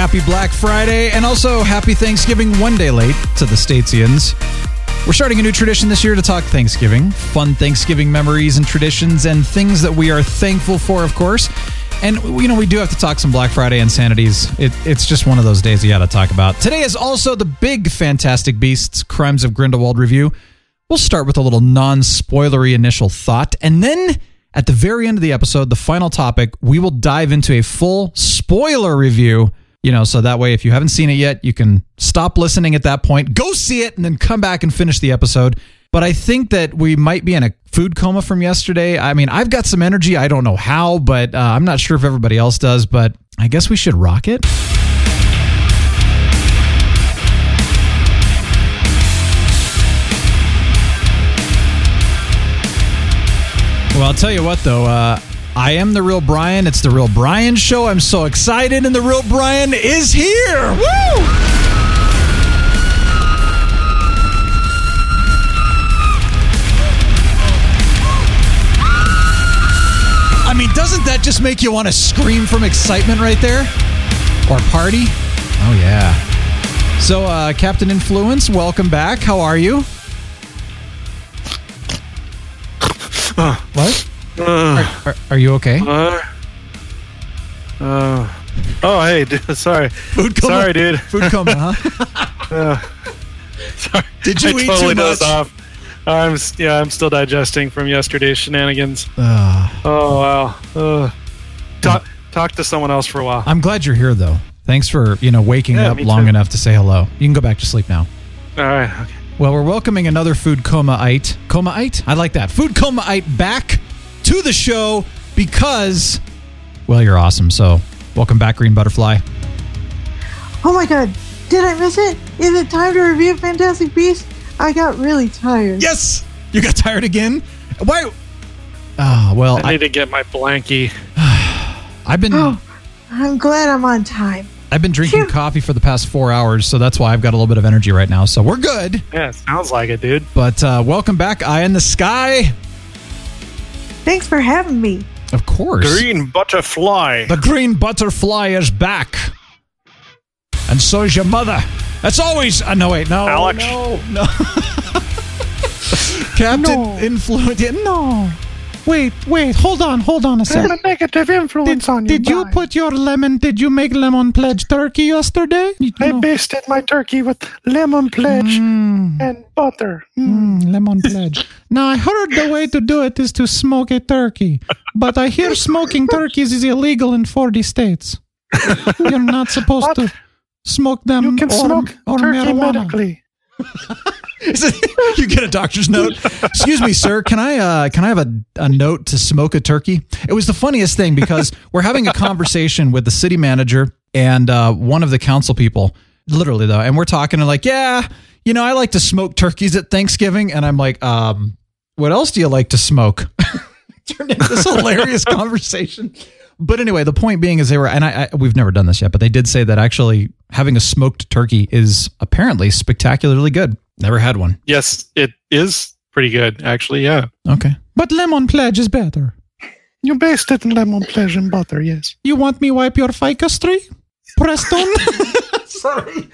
Happy Black Friday and also happy Thanksgiving one day late to the Statesians. We're starting a new tradition this year to talk Thanksgiving, fun Thanksgiving memories and traditions, and things that we are thankful for, of course. And, you know, we do have to talk some Black Friday insanities. It, it's just one of those days you got to talk about. Today is also the big Fantastic Beasts Crimes of Grindelwald review. We'll start with a little non spoilery initial thought, and then at the very end of the episode, the final topic, we will dive into a full spoiler review you know, so that way if you haven't seen it yet, you can stop listening at that point, go see it, and then come back and finish the episode. But I think that we might be in a food coma from yesterday. I mean, I've got some energy. I don't know how, but uh, I'm not sure if everybody else does, but I guess we should rock it. Well, I'll tell you what, though. Uh, I am the real Brian. It's the real Brian show. I'm so excited, and the real Brian is here. Woo! I mean, doesn't that just make you want to scream from excitement right there? Or party? Oh, yeah. So, uh, Captain Influence, welcome back. How are you? what? Uh, Are, are, are you okay? uh, uh, oh, hey, dude, sorry. Food coma. Sorry, dude. Food coma, huh? Uh, sorry. Did you I eat totally too much? off. I'm yeah, I'm still digesting from yesterday's shenanigans. Ah. Oh wow. Uh, talk talk to someone else for a while. I'm glad you're here, though. Thanks for you know waking Yeah, up long too. enough to say hello. You can go back to sleep now. All right. Okay. Well, we're welcoming another food coma-ite. Coma-ite? I like that. Food coma-ite back to the show because, well, you're awesome. So, welcome back, Green Butterfly. Oh my god, did I miss it? Is it time to review Fantastic Beasts? I got really tired. Yes, you got tired again. Why? Ah, well, I I, need to get my blankie. I've been Oh, I'm glad I'm on time. I've been drinking Phew. coffee for the past four hours, so that's why I've got a little bit of energy right now. So we're good. Yeah, sounds like it, dude. But uh, welcome back, Eye in the Sky. Thanks for having me. Of course. Green butterfly. The green butterfly is back. And so is your mother. That's always. Uh, no, wait, no. Alex. No, no. Captain No. Influence. No. Wait, wait, hold on, hold on a second. a negative influence on you. Did you put your lemon? Did you make lemon pledge turkey yesterday? I No. basted my turkey with lemon pledge Mm, and butter. mm, lemon pledge. Now I heard the way to do it is to smoke a turkey, but I hear smoking turkeys is illegal in forty states. You're not supposed What? to smoke them You can or, smoke or turkey marijuana. medically. You get a doctor's note. Excuse me, sir. Can I uh, can I have a, a note to smoke a turkey? It was the funniest thing because we're having a conversation with the city manager and uh, one of the council people, literally though, and we're talking and like, yeah, you know, I like to smoke turkeys at Thanksgiving, and I'm like, um, what else do you like to smoke? Turned into this hilarious conversation. But anyway, the point being is they were, and I, I we've never done this yet, but they did say that actually having a smoked turkey is apparently spectacularly good. Never had one. Yes, it is pretty good, actually. Yeah. Okay. But lemon pledge is better. You based it in lemon pledge and butter, yes. You want me wipe your ficus tree? Preston? Sorry.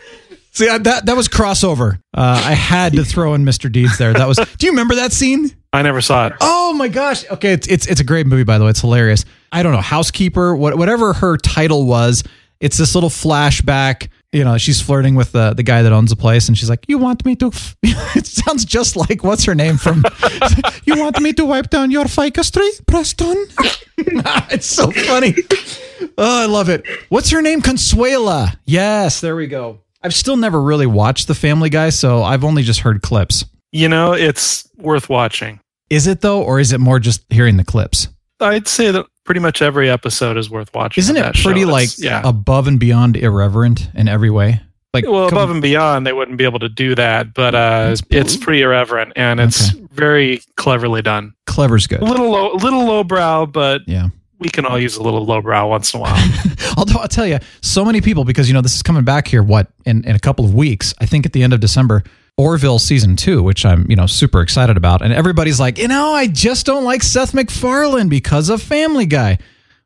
See, I- that that was crossover. Uh, I had to throw in Mr. Deeds there. That was. Do you remember that scene? I never saw it. Oh my gosh. Okay, it's it's it's a great movie by the way. It's hilarious. I don't know, housekeeper, what whatever her title was. It's this little flashback. You know, she's flirting with the the guy that owns the place, and she's like, "You want me to?" F-? it sounds just like what's her name from? you want me to wipe down your ficus tree, Preston? it's so funny. Oh, I love it. What's her name? Consuela. Yes, there we go. I've still never really watched The Family Guy, so I've only just heard clips. You know, it's worth watching. Is it though, or is it more just hearing the clips? I'd say that pretty much every episode is worth watching. Isn't it that show. pretty like yeah? above and beyond irreverent in every way? Like well, above and beyond, they wouldn't be able to do that, but uh, It's- it's, pretty irreverent and it's very cleverly done. clever's good. A little low, a little lowbrow, but Yeah. we can all use a little lowbrow once in a while. Although I'll tell you, so many people because you know this is coming back here. What in in a couple of weeks? I think at the end of December, Orville season two, which I'm you know super excited about, and everybody's like, you know, I just don't like Seth MacFarlane because of Family Guy.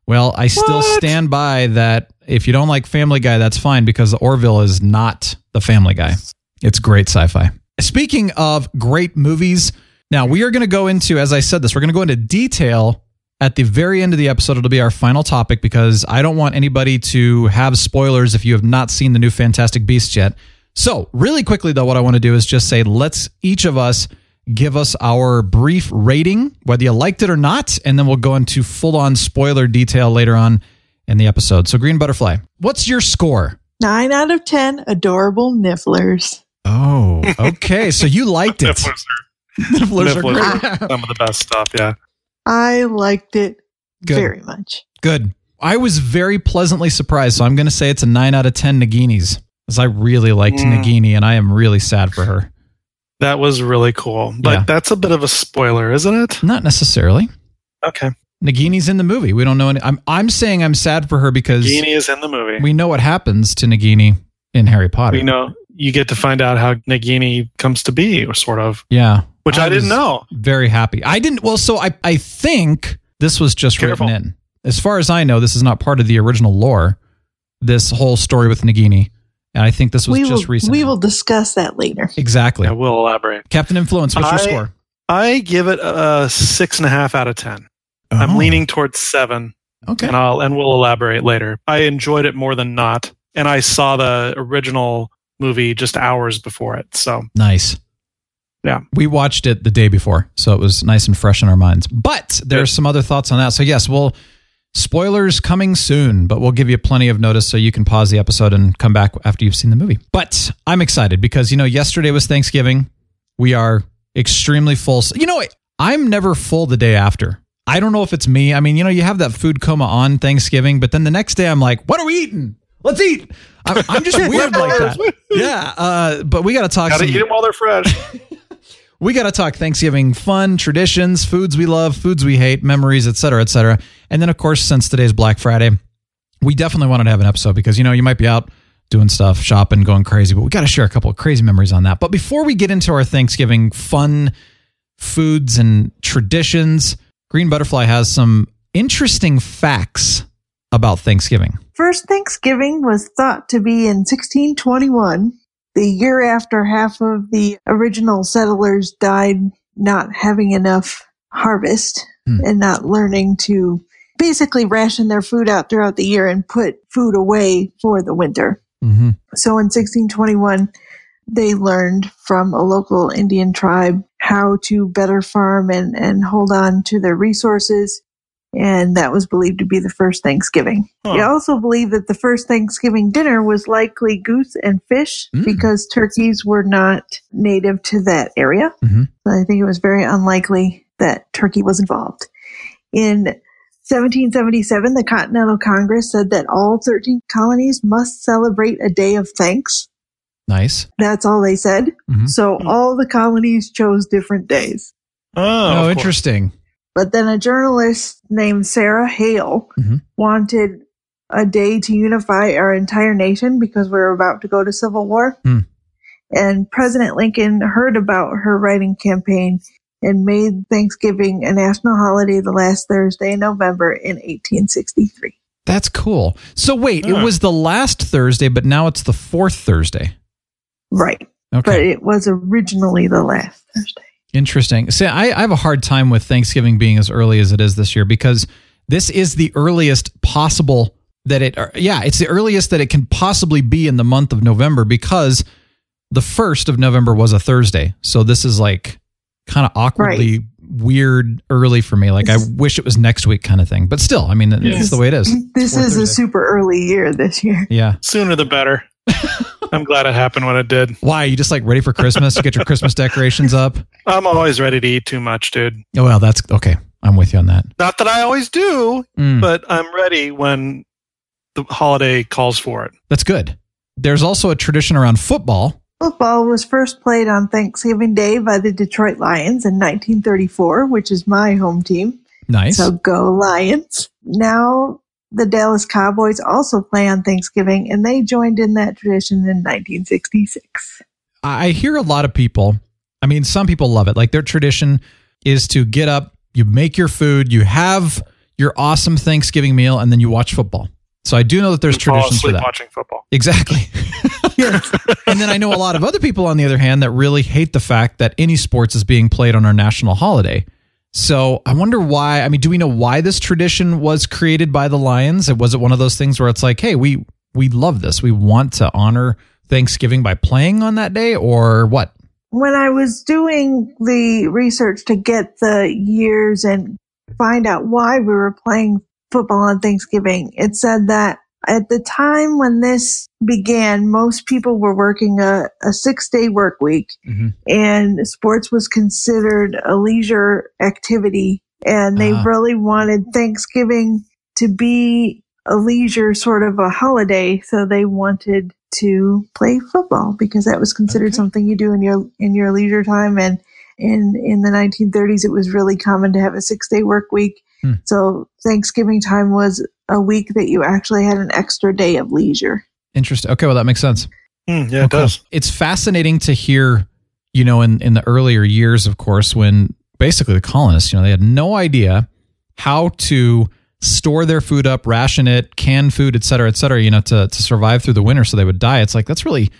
Well, I still stand by that. If you don't like Family Guy, that's fine because Orville is not the Family Guy. It's great sci-fi. Speaking of great movies, now we are going to go into, as I said this, we're going to go into detail at the very end of the episode. It'll be our final topic because I don't want anybody to have spoilers if you have not seen the new Fantastic Beasts yet. So, really quickly, though, what I want to do is just say let's each of us give us our brief rating, whether you liked it or not, and then we'll go into full on spoiler detail later on in the episode. So, Green Butterfly, what's your score? Nine out of ten adorable nifflers. Oh, okay. so you liked it. Nifflers are, Nifflers nifflers are great. some of the best stuff. Yeah. I liked it Good. very much. Good. I was very pleasantly surprised. So I'm going to say it's a 9 out of 10 Naginis because I really liked Mm. Nagini and I am really sad for her. That was really cool. But Yeah. that's a bit of a spoiler, isn't it? Not necessarily. Okay. Nagini's in the movie. We don't know any. I'm, I'm saying I'm sad for her because Nagini is in the movie. we know what happens to Nagini in Harry Potter. We know you get to find out how Nagini comes to be, or sort of, Yeah. which I, didn't know. Very happy. I didn't. Well, so I, I think this was just Careful. written in. As far as I know, this is not part of the original lore, this whole story with Nagini. And I think this was We just will, recent. we will discuss that later. Exactly. I will elaborate. Captain Influence, what's your score? I give it a six and a half out of ten. I'm Oh, leaning towards seven, Okay. and I'll and we'll elaborate later. I enjoyed it more than not, and I saw the original movie just hours before it. So Nice. Yeah. We watched it the day before, so it was nice and fresh in our minds. But there's Good. some other thoughts on that. So yes, we'll spoilers coming soon, but we'll give you plenty of notice so you can pause the episode and come back after you've seen the movie. But I'm excited because you know yesterday was Thanksgiving. We are extremely full. You know, I'm never full the day after. I don't know if it's me. I mean, you know, you have that food coma on Thanksgiving, but then the next day I'm like, what are we eating? Let's eat. I'm, I'm just weird like that. Yeah. Uh, but we got to talk. gotta some- eat them while they're fresh. we got to talk Thanksgiving fun, traditions, foods we love, foods we hate, memories, et cetera, et cetera. And then, of course, since today's Black Friday, we definitely wanted to have an episode because, you know, you might be out doing stuff, shopping, going crazy, but we got to share a couple of crazy memories on that. But before we get into our Thanksgiving fun foods and traditions, Green Butterfly has some interesting facts about Thanksgiving. First Thanksgiving was thought to be in 1621, the year after half of the original settlers died not having enough harvest Hmm. and not learning to basically ration their food out throughout the year and put food away for the winter. Mm-hmm. So in 1621, they learned from a local Indian tribe how to better farm and, and hold on to their resources. And that was believed to be the first Thanksgiving. Huh. They also believe that the first Thanksgiving dinner was likely goose and fish Mm. because turkeys were not native to that area. Mhm. So I think it was very unlikely that turkey was involved. In 1777, the Continental Congress said that all 13 colonies must celebrate a day of thanks. Nice. That's all they said. Mhm. So all the colonies chose different days. Oh, Oh, of course. interesting. But then a journalist named Sarah Hale Mhm. wanted a day to unify our entire nation because we were about to go to civil war. Hmm. And President Lincoln heard about her writing campaign and made Thanksgiving a national holiday the last Thursday in November in 1863. That's cool. So wait, it was the last Thursday, but now it's the fourth Thursday. Right. Okay. But it was originally the last Thursday. Interesting. See, I, I have a hard time with Thanksgiving being as early as it is this year because this is the earliest possible that it, er, yeah, it's the earliest that it can possibly be in the month of November because the first of November was a Thursday. So this is like kind of awkwardly weird early for me. Like I wish it was next week kind of thing, but still, I mean, it's Yes. the way it is. This Fourth is a super early year this year. Yeah. Sooner the better. I'm glad it happened when it did. Why? You just like ready for Christmas? You get your Christmas decorations up? I'm always ready to eat too much, dude. Oh, well, that's okay. I'm with you on that. Not that I always do, Mm, but I'm ready when the holiday calls for it. that's good. There's also a tradition around football. Football was first played on Thanksgiving Day by the Detroit Lions in 1934, which is my home team. Nice. So go Lions. Now the Dallas Cowboys also play on Thanksgiving and they joined in that tradition in 1966. I hear a lot of people, I mean, some people love it. Like their tradition is to get up, you make your food, you have your awesome Thanksgiving meal, and then you watch football. So I do know that there's Fall traditions for that. watching football. Exactly. and then I know a lot of other people, on the other hand, that really hate the fact that any sports is being played on our national holiday. So I wonder why. I mean, do we know why this tradition was created by the Lions? Was it one of those things where it's like, hey, we we love this, we want to honor Thanksgiving by playing on that day, or what? When I was doing the research to get the years and find out why we were playing football on Thanksgiving, it said that at the time when this began, most people were working a, a six day work week and sports was considered a leisure activity. And they Ah. really wanted Thanksgiving to be a leisure sort of a holiday. So they wanted to play football because that was considered Okay. something you do in your, in your leisure time. And in, in the 1930s, it was really common to have a six day work week. Hmm. So Thanksgiving time was a week that you actually had an extra day of leisure. Interesting. Okay, well that makes sense. Hmm, yeah, it Okay. does. It's fascinating to hear, you know, in, in the earlier years, of course, when basically the colonists, you know, they had no idea how to store their food up, ration it, can food, et cetera, et cetera, you know, to, to survive through the winter so they would die. It's like, that's really,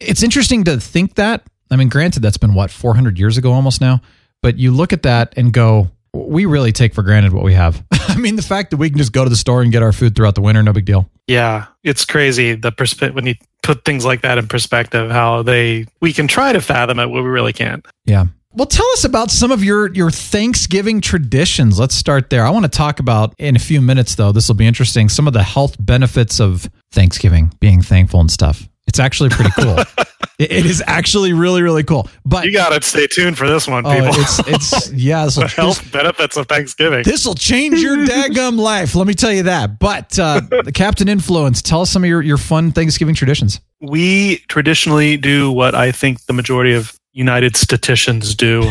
it's interesting to think that. I mean, granted, that's been what, 400 years ago almost now, but you look at that and go, we really take for granted what we have. I mean, the fact that we can just go to the store and get our food throughout the winter, no big deal. Yeah, it's crazy the perspe- when you put things like that in perspective. How they we can try to fathom it, but we really can't. Yeah. Well, tell us about some of your your Thanksgiving traditions. Let's start there. I want to talk about in a few minutes, though. This will be interesting. Some of the health benefits of Thanksgiving, being thankful and stuff. It's actually pretty cool. it, it is actually really really cool. But You got to stay tuned for this one, oh, people. it's it's yeah. This the health benefits of Thanksgiving. this will change your daggum life. Let me tell you that. But uh, the Captain Influence, tell us some of your your fun Thanksgiving traditions. we traditionally do what I think the majority of United statisticians do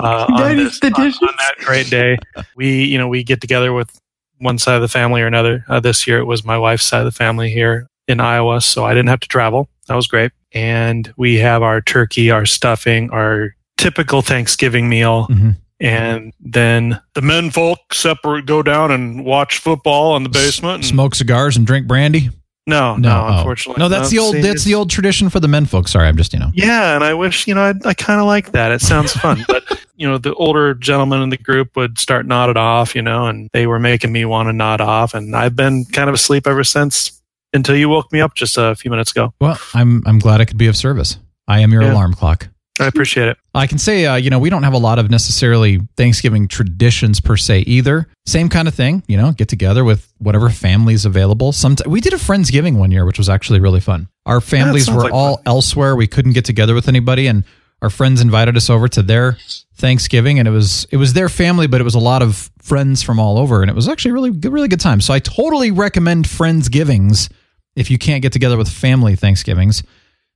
uh, on, United this, on, statisticians? on that great day. We, you know, we get together with one side of the family or another. Uh, this year it was my wife's side of the family here in Iowa, so I didn't have to travel. That was great. And we have our turkey, our stuffing, our typical Thanksgiving meal. Mhm. And then the men folk separate, go down and watch football in the basement. And, Smoke cigars and drink brandy. no, no, oh. unfortunately. no. That's the old. see, That's the old tradition for the men folk. Sorry, I'm just you know. yeah, and I wish you know I, I kind of like that. It sounds fun, but you know the older gentlemen in the group would start nodding off, you know, and they were making me want to nod off, and I've been kind of asleep ever since until you woke me up just a few minutes ago. Well, I'm I'm glad I could be of service. I am your Yeah. alarm clock. I appreciate it. I can say, uh, you know, we don't have a lot of necessarily Thanksgiving traditions per se either. Same kind of thing, you know, get together with whatever families available. Sometimes we did a friendsgiving one year, which was actually really fun. Our families sounds were like all fun. elsewhere. We couldn't get together with anybody, and our friends invited us over to their Thanksgiving, and it was it was their family, but it was a lot of friends from all over, and it was actually really good, really good time. So I totally recommend friendsgivings if you can't get together with family Thanksgivings.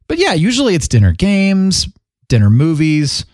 But yeah, usually it's dinner games, dinner movies.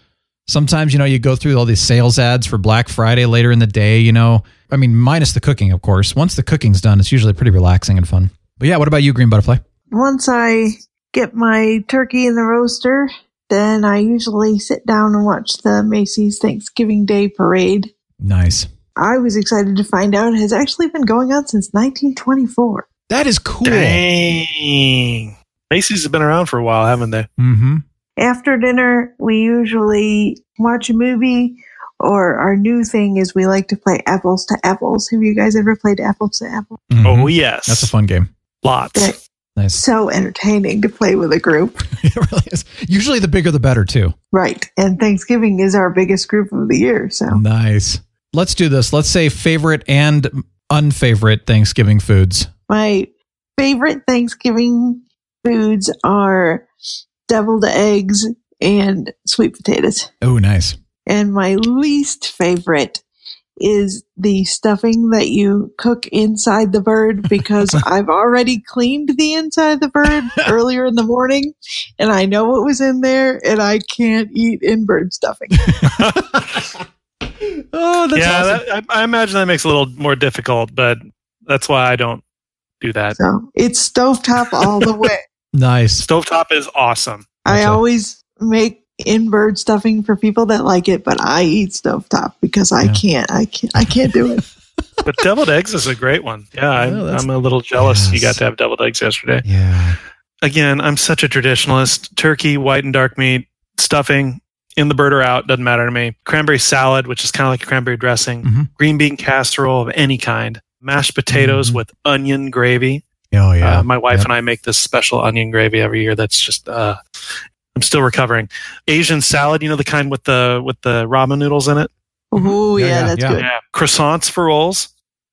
Sometimes, you know, you go through all these sales ads for Black Friday later in the day, you know. I mean, minus the cooking, of course. Once the cooking's done, it's usually pretty relaxing and fun. But yeah, what about you, Green Butterfly? Once I get my turkey in the roaster, then I usually sit down and watch the Macy's Thanksgiving Day Parade. Nice. I was excited to find out it has actually been going on since 1924. That is cool. Dang, Macy's has been around for a while, haven't they? Mm-hmm. After dinner, we usually watch a movie, or our new thing is we like to play apples to apples. Have you guys ever played apples to apples? Oh yes, Mm-hmm. That's a fun game. lots. Yeah. Nice. So entertaining to play with a group. it really is. Usually the bigger the better, too. Right. And Thanksgiving is our biggest group of the year. So Nice. Let's do this. Let's say favorite and unfavorite Thanksgiving foods. my favorite Thanksgiving foods are deviled eggs and sweet potatoes. Oh, nice. And my least favorite is the stuffing that you cook inside the bird because I've already cleaned the inside of the bird earlier in the morning and I know what was in there and I can't eat in bird stuffing. Oh, that's yeah, awesome. that, I, I imagine that makes it a little more difficult, but that's why I don't do that. So it's stovetop all the way. nice. Stovetop is awesome. I Gotcha. always make in bird stuffing for people that like it, but I eat stovetop because I Yeah. can't. I can't. I can't do it. But deviled eggs is a great one. Yeah, I'm, Oh, I'm a little jealous you got to have deviled eggs yesterday. Yeah. Again, I'm such a traditionalist. Turkey, white and dark meat, stuffing, in the bird or out, doesn't matter to me. Cranberry salad, which is kind of like a cranberry dressing. Mhm. Green bean casserole of any kind. Mashed potatoes Mhm. with onion gravy. Oh yeah. Uh, my wife Yep. and I make this special onion gravy every year. That's just uh, I'm still recovering. Asian salad, you know the kind with the with the ramen noodles in it. Oh Yeah, yeah, yeah, that's yeah. good. Yeah, croissants for rolls,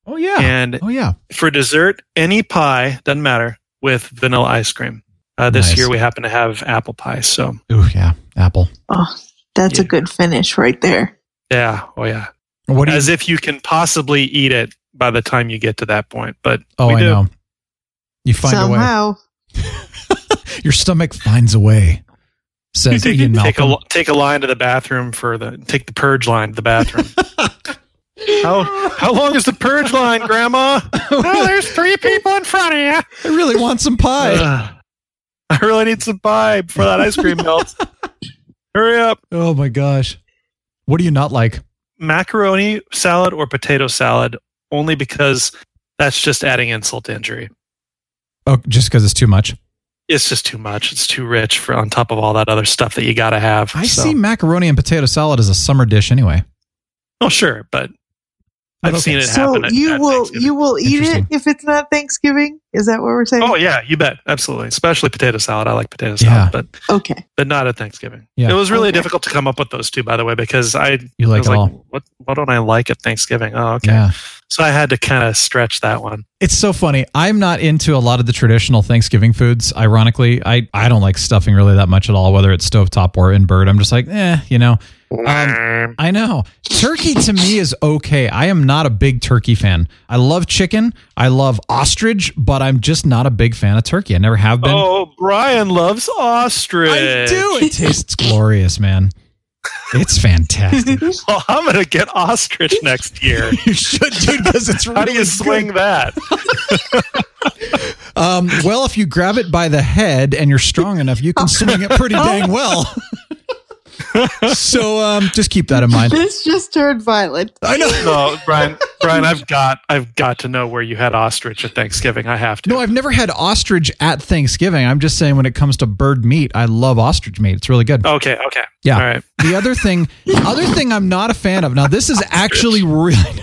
Oh yeah. and oh yeah. for dessert, any pie doesn't matter with vanilla ice cream. Uh, this Nice. year we happen to have apple pie, so Oh yeah. Apple. Oh, that's a good finish right there. yeah, oh yeah, What do you? as if you can possibly eat it by the time you get to that point. But oh, we I know. You find a way. Somehow, Your stomach finds a way. Says take, Ian take a take a line to the bathroom for the take the purge line to the bathroom. how how long is the purge line, Grandma? oh, there's three people in front of you. I really want some pie. Ugh. I really need some pie before that ice cream melts. Hurry up. oh my gosh. What do you not like? Macaroni salad or potato salad, only because that's just adding insult to injury. Oh, just because it's too much. It's just too much. It's too rich for on top of all that other stuff that you got to have. I So- see macaroni and potato salad as a summer dish anyway. Oh, sure, but But I've okay. seen it so happen. at- you at will you will eat it if it's not Thanksgiving. Is that what we're saying? Oh yeah, you bet. Absolutely. Especially potato salad. I like potato Yeah. salad, but Okay. but not at Thanksgiving. Yeah. It was really Okay. difficult to come up with those two, by the way, because I, You I like was it like, all. what what don't I like at Thanksgiving? Oh, okay. Yeah. So I had to kind of stretch that one. It's so funny. I'm not into a lot of the traditional Thanksgiving foods. Ironically, I, I don't like stuffing really that much at all, whether it's stovetop or in bird. I'm just like, eh, you know. Um, I know. Turkey to me is okay. I am not a big turkey fan. I love chicken. I love ostrich, but I'm just not a big fan of turkey. I never have been. oh, Brian loves ostrich. I do. It tastes glorious, man. It's fantastic. Well, I'm gonna get ostrich next year. you should, dude, because it's really How do you swing good. that? Um, well, if you grab it by the head and you're strong enough, you can swing it pretty dang well. So um, just keep that in mind. This just turned violent. I know. No, Brian. Brian, I've got I've got to know where you had ostrich at Thanksgiving. I have to. No, I've never had ostrich at Thanksgiving. I'm just saying when it comes to bird meat, I love ostrich meat. It's really good. Okay. Okay. Yeah. All right. The other thing, the other thing I'm not a fan of. Now, this is actually really.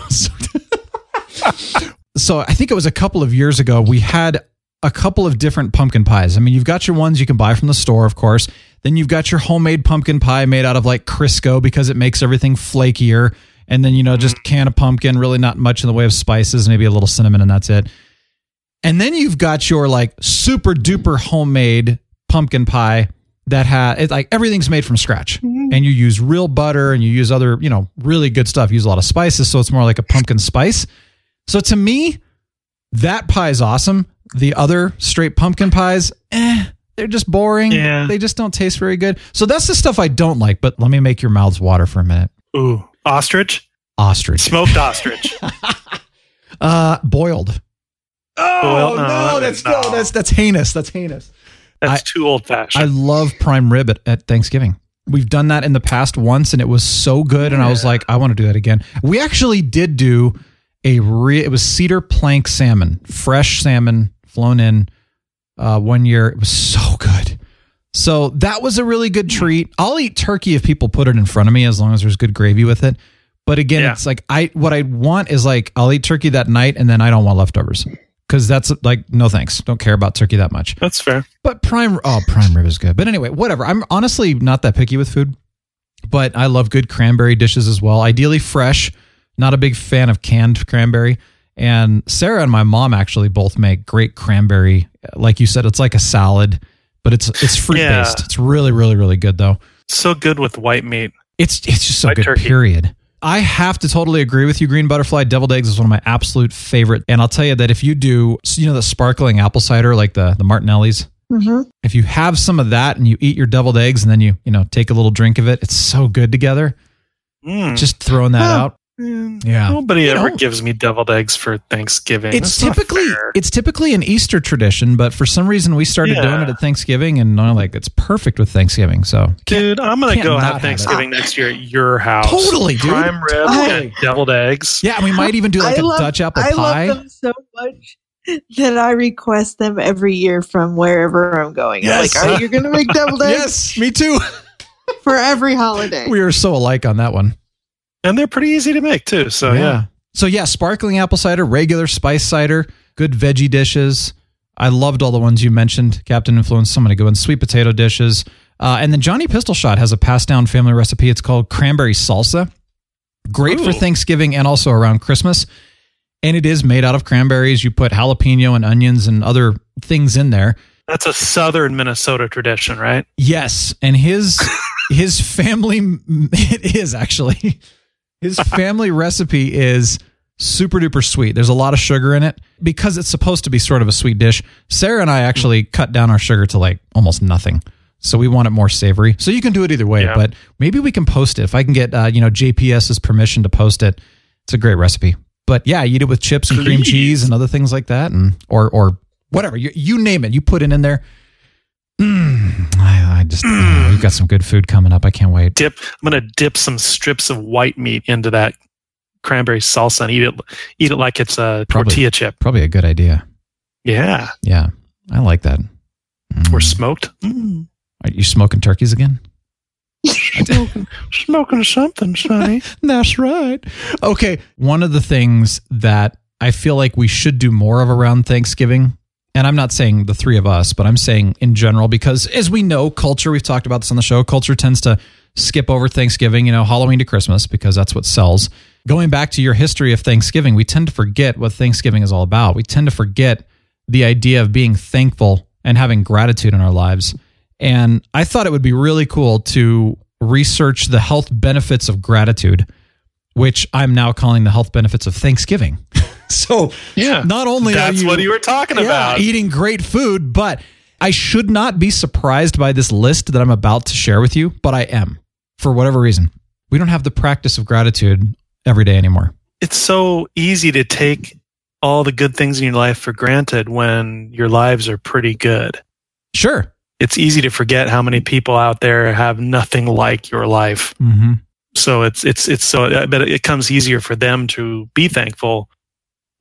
so I think it was a couple of years ago. We had a couple of different pumpkin pies. I mean, you've got your ones you can buy from the store, of course. Then you've got your homemade pumpkin pie made out of like Crisco because it makes everything flakier. And then you know just mm-hmm. can of pumpkin, really not much in the way of spices, maybe a little cinnamon, and that's it. And then you've got your like super duper homemade pumpkin pie that has it's like everything's made from scratch. Mm-hmm. And you use real butter and you use other, you know, really good stuff. You use a lot of spices, so it's more like a pumpkin spice. So to me, that pie is awesome. The other straight pumpkin pies, eh, they're just boring. Yeah. They just don't taste very good. So that's the stuff I don't like, but let me make your mouths water for a minute. Ooh, ostrich, Ostrich. smoked ostrich. Uh boiled. Oh Boiled? No, no, that's no, no. that's that's heinous. That's heinous. That's I- too old fashioned. I love prime rib at, at Thanksgiving. We've done that in the past once, and it was so good. And I was like, I want to do that again. We actually did do a re- it was cedar plank salmon, fresh salmon flown in uh, one year. It was so good. So that was a really good treat. I'll eat turkey if people put it in front of me as long as there's good gravy with it. But again, Yeah. it's like I what I want is like I'll eat turkey that night and then I don't want leftovers because that's like no thanks. Don't care about turkey that much. That's fair. But prime, oh, prime rib is good. But anyway, whatever. I'm honestly not that picky with food, but I love good cranberry dishes as well. Ideally fresh. Not a big fan of canned cranberry. And Sarah and my mom actually both make great cranberry. Like you said, it's like a salad, but it's it's fruit based. It's really, really, really good though. So good with white meat. It's it's just so White good. turkey. Period. I have to totally agree with you. Green butterfly deviled eggs is one of my absolute favorite. And I'll tell you that if you do, you know, the sparkling apple cider, like the, the Martinelli's, hmm if you have some of that and you eat your deviled eggs and then you, you know, take a little drink of it, it's so good together. Mm. Just throwing that Huh. out. Mm, yeah. Nobody You ever know- gives me deviled eggs for Thanksgiving. It's That's typically it's typically an Easter tradition, but for some reason we started Yeah. doing it at Thanksgiving, and I'm like it's perfect with Thanksgiving. So Dude, I'm gonna go not have have. Thanksgiving next year at your house. Totally, dude. Prime rib Totally. and deviled eggs. yeah, and we might even do like I a love, Dutch apple I pie. I love them so much that I request them every year from wherever I'm going. Yes. I'm like, are you going to make deviled eggs Yes, me too. for every holiday? we are so alike on that one. And they're pretty easy to make too. So yeah. So yeah, sparkling apple cider, regular spice cider, good veggie dishes. I loved all the ones you mentioned, Captain Influence. Some gonna go in sweet potato dishes. Uh, and then Johnny Pistol Shot has a passed down family recipe. It's called cranberry salsa. Great for Thanksgiving and also around Christmas. And it is made out of cranberries. You put jalapeno and onions and other things in there. That's a southern Minnesota tradition, right? Yes, and his his family it is actually his family recipe is super duper sweet. There's a lot of sugar in it because it's supposed to be sort of a sweet dish. Sarah and I actually cut down our sugar to like almost nothing. So we want it more savory. So you can do it either way, Yeah. but maybe we can post it if I can get uh, you know JPS's permission to post it. It's a great recipe. But yeah, eat it with chips and cream cheese and other things like that, and or or whatever you, you name it. You put it in there. Mm, I, I just oh, we've got some good food coming up. I can't wait. Dip. I'm gonna dip some strips of white meat into that cranberry salsa and eat it. Eat it like it's a Probably. tortilla chip. Probably a good idea. Yeah, Yeah, I like that. Mm. or smoked. Mm. Are you smoking turkeys again? Smoking, smoking something, Sonny. That's right. Okay. One of the things that I feel like we should do more of around Thanksgiving, and I'm not saying the three of us, but I'm saying in general, because as we know, culture, we've talked about this on the show, culture tends to skip over Thanksgiving, you know, Halloween to Christmas, because that's what sells. Going back to your history of Thanksgiving, we tend to forget what Thanksgiving is all about. We tend to forget the idea of being thankful and having gratitude in our lives. And I thought it would be really cool to research the health benefits of gratitude, which I'm now calling the health benefits of Thanksgiving. so, Yeah, not only that's are you, what you were talking yeah, about. eating great food, but I should not be surprised by this list that I'm about to share with you, but I am for whatever reason. We don't have the practice of gratitude every day anymore. it's so easy to take all the good things in your life for granted when your lives are pretty good. Sure. It's easy to forget how many people out there have nothing like your life. Mm-hmm. So it's it's it's so I bet it comes easier for them to be thankful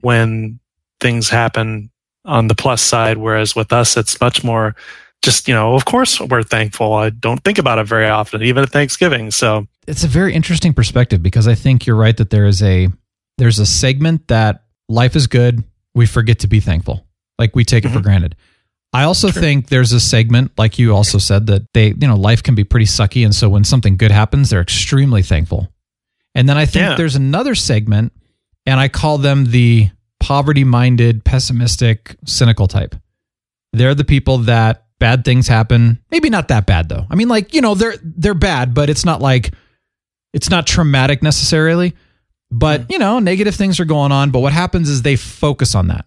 when things happen on the plus side whereas with us it's much more just you know of course we're thankful i don't think about it very often even at thanksgiving so it's a very interesting perspective because I think you're right that there is a there's a segment that life is good, we forget to be thankful. Like we take it for Mhm. granted. I also think there's a segment like you also said that they you know life can be pretty sucky and so when something good happens they're extremely thankful. And then I think Yeah. there's another segment and I call them the poverty-minded, pessimistic, cynical type. They're the people that bad things happen. Maybe not that bad though. I mean like, you know, they're they're bad, but it's not like it's not traumatic necessarily, but you know, negative things are going on. But what happens is they focus on that.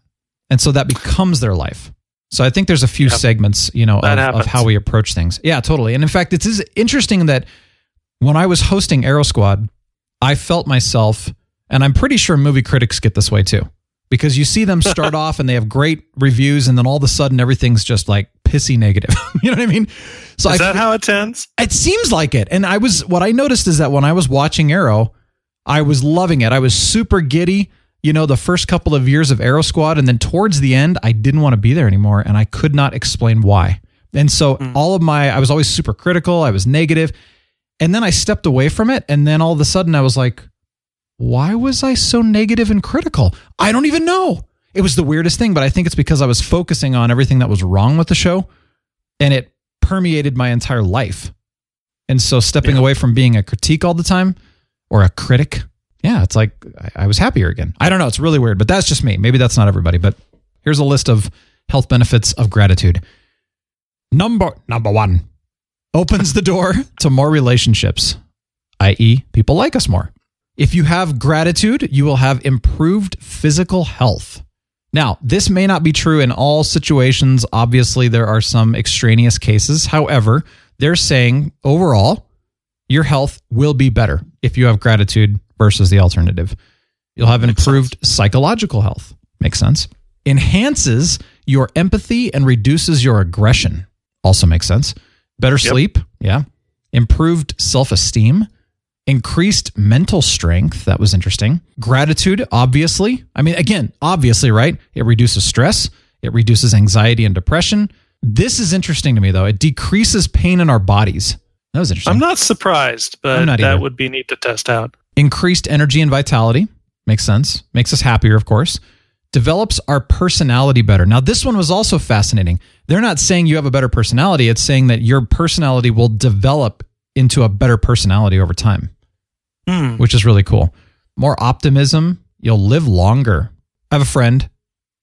And so that becomes their life. So I think there's a few Yep. segments, you know, of, of how we approach things. Yeah, totally. And in fact, it is interesting that when I was hosting Arrow Squad, I felt myself, and I'm pretty sure movie critics get this way too, because you see them start off and they have great reviews, and then all of a sudden everything's just like pissy negative. you know what I mean? So is I that how it tends it seems like it. And I was what I noticed is that when I was watching Arrow, I was loving it. I was super giddy, you know, the first couple of years of Arrow Squad and then towards the end I didn't want to be there anymore and I could not explain why. And so mm. all of my I was always super critical, I was negative. And then I stepped away from it and then all of a sudden I was like why was I so negative and critical? I don't even know. It was the weirdest thing, but I think it's because I was focusing on everything that was wrong with the show and it permeated my entire life. And so stepping Yeah. away from being a critique all the time or a critic, yeah, it's like I, I was happier again. I don't know. It's really weird, but that's just me. Maybe that's not everybody, but here's a list of health benefits of gratitude. Number number one opens the door to more relationships, i.e., people like us more. If you have gratitude, you will have improved physical health. Now, this may not be true in all situations. Obviously, there are some extraneous cases. However, they're saying overall, your health will be better if you have gratitude versus the alternative. You'll have improved psychological health. Makes sense. Enhances your empathy and reduces your aggression. Also makes sense. Better sleep. Yeah. Improved self esteem. Increased mental strength. That was interesting. Gratitude, obviously. I mean, again, obviously, right? It reduces stress, it reduces anxiety and depression. This is interesting to me, though. It decreases pain in our bodies. That was interesting. I'm not surprised, but not that either. would be neat to test out. increased energy and vitality makes sense makes us happier of course develops our personality better now this one was also fascinating they're not saying you have a better personality it's saying that your personality will develop into a better personality over time Hmm. which is really cool more optimism you'll live longer i have a friend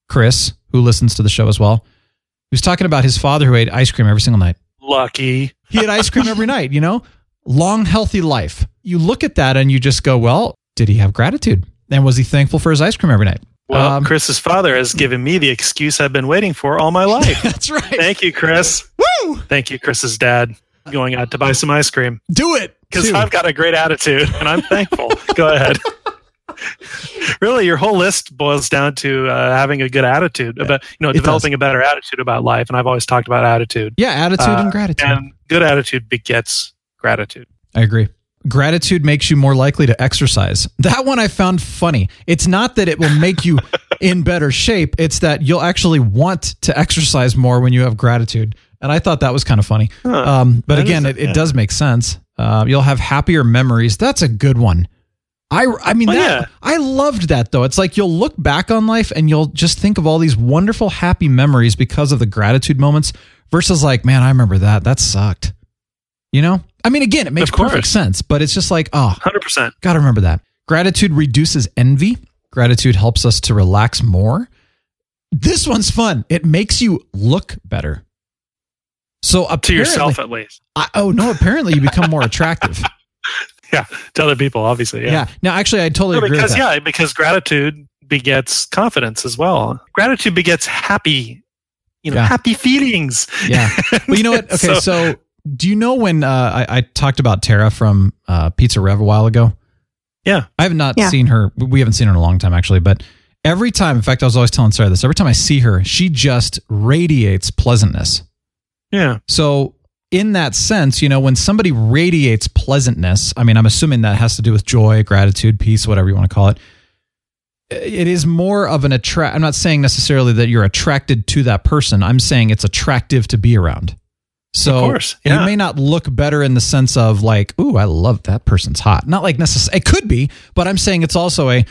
chris who listens to the show as well he was talking about his father who ate ice cream every single night Lucky. he had ice cream every night, you know? Long, healthy life. You look at that and you just go, well, did he have gratitude? And was he thankful for his ice cream every night? Well, Um, Chris's father has given me the excuse I've been waiting for all my life. That's right. Thank you, Chris. Woo! Thank you, Chris's dad. Going out to buy some ice cream Do it. because. I've got a great attitude and I'm thankful. Go ahead. really, your whole list boils down to uh, having a good attitude about, you know, It does. developing a better attitude about life. And I've always talked about attitude. yeah, attitude Uh, and gratitude. And good attitude begets gratitude. I agree. Gratitude makes you more likely to exercise. That one I found funny. It's not that it will make you in better shape, it's that you'll actually want to exercise more when you have gratitude. And I thought that was kind of funny. Um, but That again, it, it yeah. does make sense. Uh, you'll have happier memories. That's a good one. I, I mean, Oh, that, yeah. I loved that though. It's like you'll look back on life and you'll just think of all these wonderful, happy memories because of the gratitude moments versus like, man, I remember that. That sucked. You know? I mean, again, it makes perfect sense, but it's just like, oh, 100%. Got to remember that. Gratitude reduces envy. Gratitude helps us to relax more. This one's fun. It makes you look better. So up To yourself, at least. I, oh no, apparently you become more attractive. Yeah. To other people, obviously. yeah. Yeah. Now, actually, I totally No, agree because with that. yeah, because gratitude begets confidence as well. Gratitude begets happy, you know, Yeah. happy feelings. Yeah. But you know what? Okay, so, do you know when uh, I, I talked about Tara from uh, Pizza Rev a while ago? yeah, I have not Yeah. seen her. We haven't seen her in a long time, actually. But every time, in fact, I was always telling Sarah this. Every time I see her, she just radiates pleasantness. Yeah, So, in that sense, you know, when somebody radiates pleasantness, I mean, I'm assuming that has to do with joy, gratitude, peace, whatever you want to call it. It is more of an attract. I'm not saying necessarily that you're attracted to that person. I'm saying it's attractive to be around. So Of course, yeah. you may not look better in the sense of like, ooh, I love that person's hot. Not like necessarily, it could be, but I'm saying it's also a,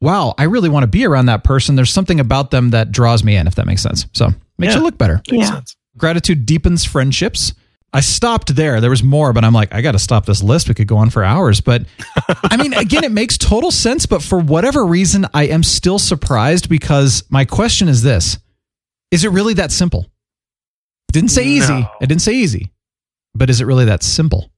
wow, I really want to be around that person. There's something about them that draws me in, if that makes sense. So makes Yeah. you look better. makes Yeah. sense. Gratitude deepens friendships. I stopped there. There was more, but I'm like, I got to stop this list. We could go on for hours. But I mean, again, it makes total sense. But for whatever reason, I am still surprised because my question is this Is it really that simple? Didn't say easy. No. I didn't say easy. But is it really that simple?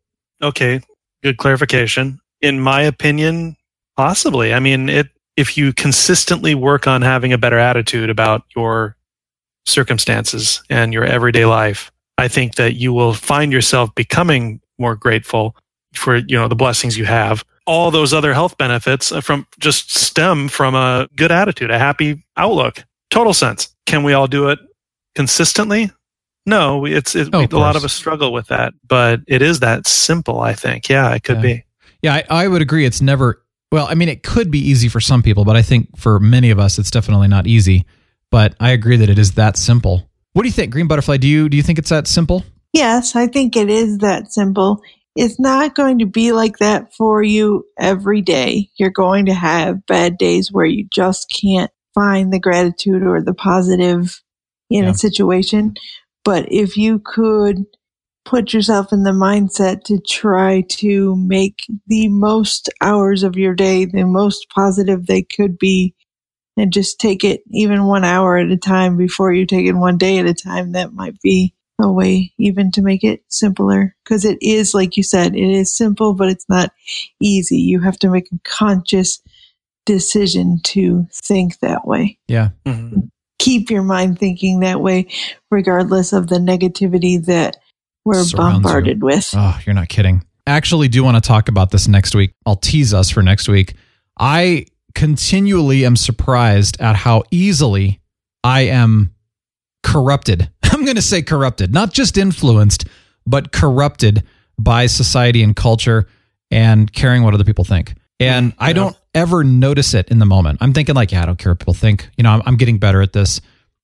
Okay, good clarification. In my opinion, possibly. I mean, it if you consistently work on having a better attitude about your circumstances and your everyday life, I think that you will find yourself becoming more grateful for, you know, the blessings you have. All those other health benefits uh, from just stem from a good attitude, a happy outlook. Total sense. Can we all do it consistently? No, it's it, Oh, a lot of us struggle with that, but it is that simple. I think, yeah, it could Yeah. be. Yeah, I, I would agree. It's never, well, I mean, it could be easy for some people, but I think for many of us, it's definitely not easy. But I agree that it is that simple. What do you think, Green Butterfly? Do you do you think it's that simple? Yes, I think it is that simple. It's not going to be like that for you every day. You're going to have bad days where you just can't find the gratitude or the positive in Yeah. a situation. But if you could put yourself in the mindset to try to make the most hours of your day the most positive they could be and just take it even one hour at a time before you take it one day at a time, that might be a way even to make it simpler because it is, like you said, it is simple, but it's not easy. You have to make a conscious decision to think that way. Yeah. Mhm. Keep your mind thinking that way, regardless of the negativity that we're Surrounds you. bombarded with. Oh, you're not kidding. Actually, do want to talk about this next week. I'll tease us for next week. I continually am surprised at how easily I am corrupted. I'm going to say corrupted, not just influenced, but corrupted by society and culture and caring what other people think. And mm-hmm. I don't ever notice it in the moment. I'm thinking like, yeah, I don't care what people think. You know, I'm, I'm getting better at this.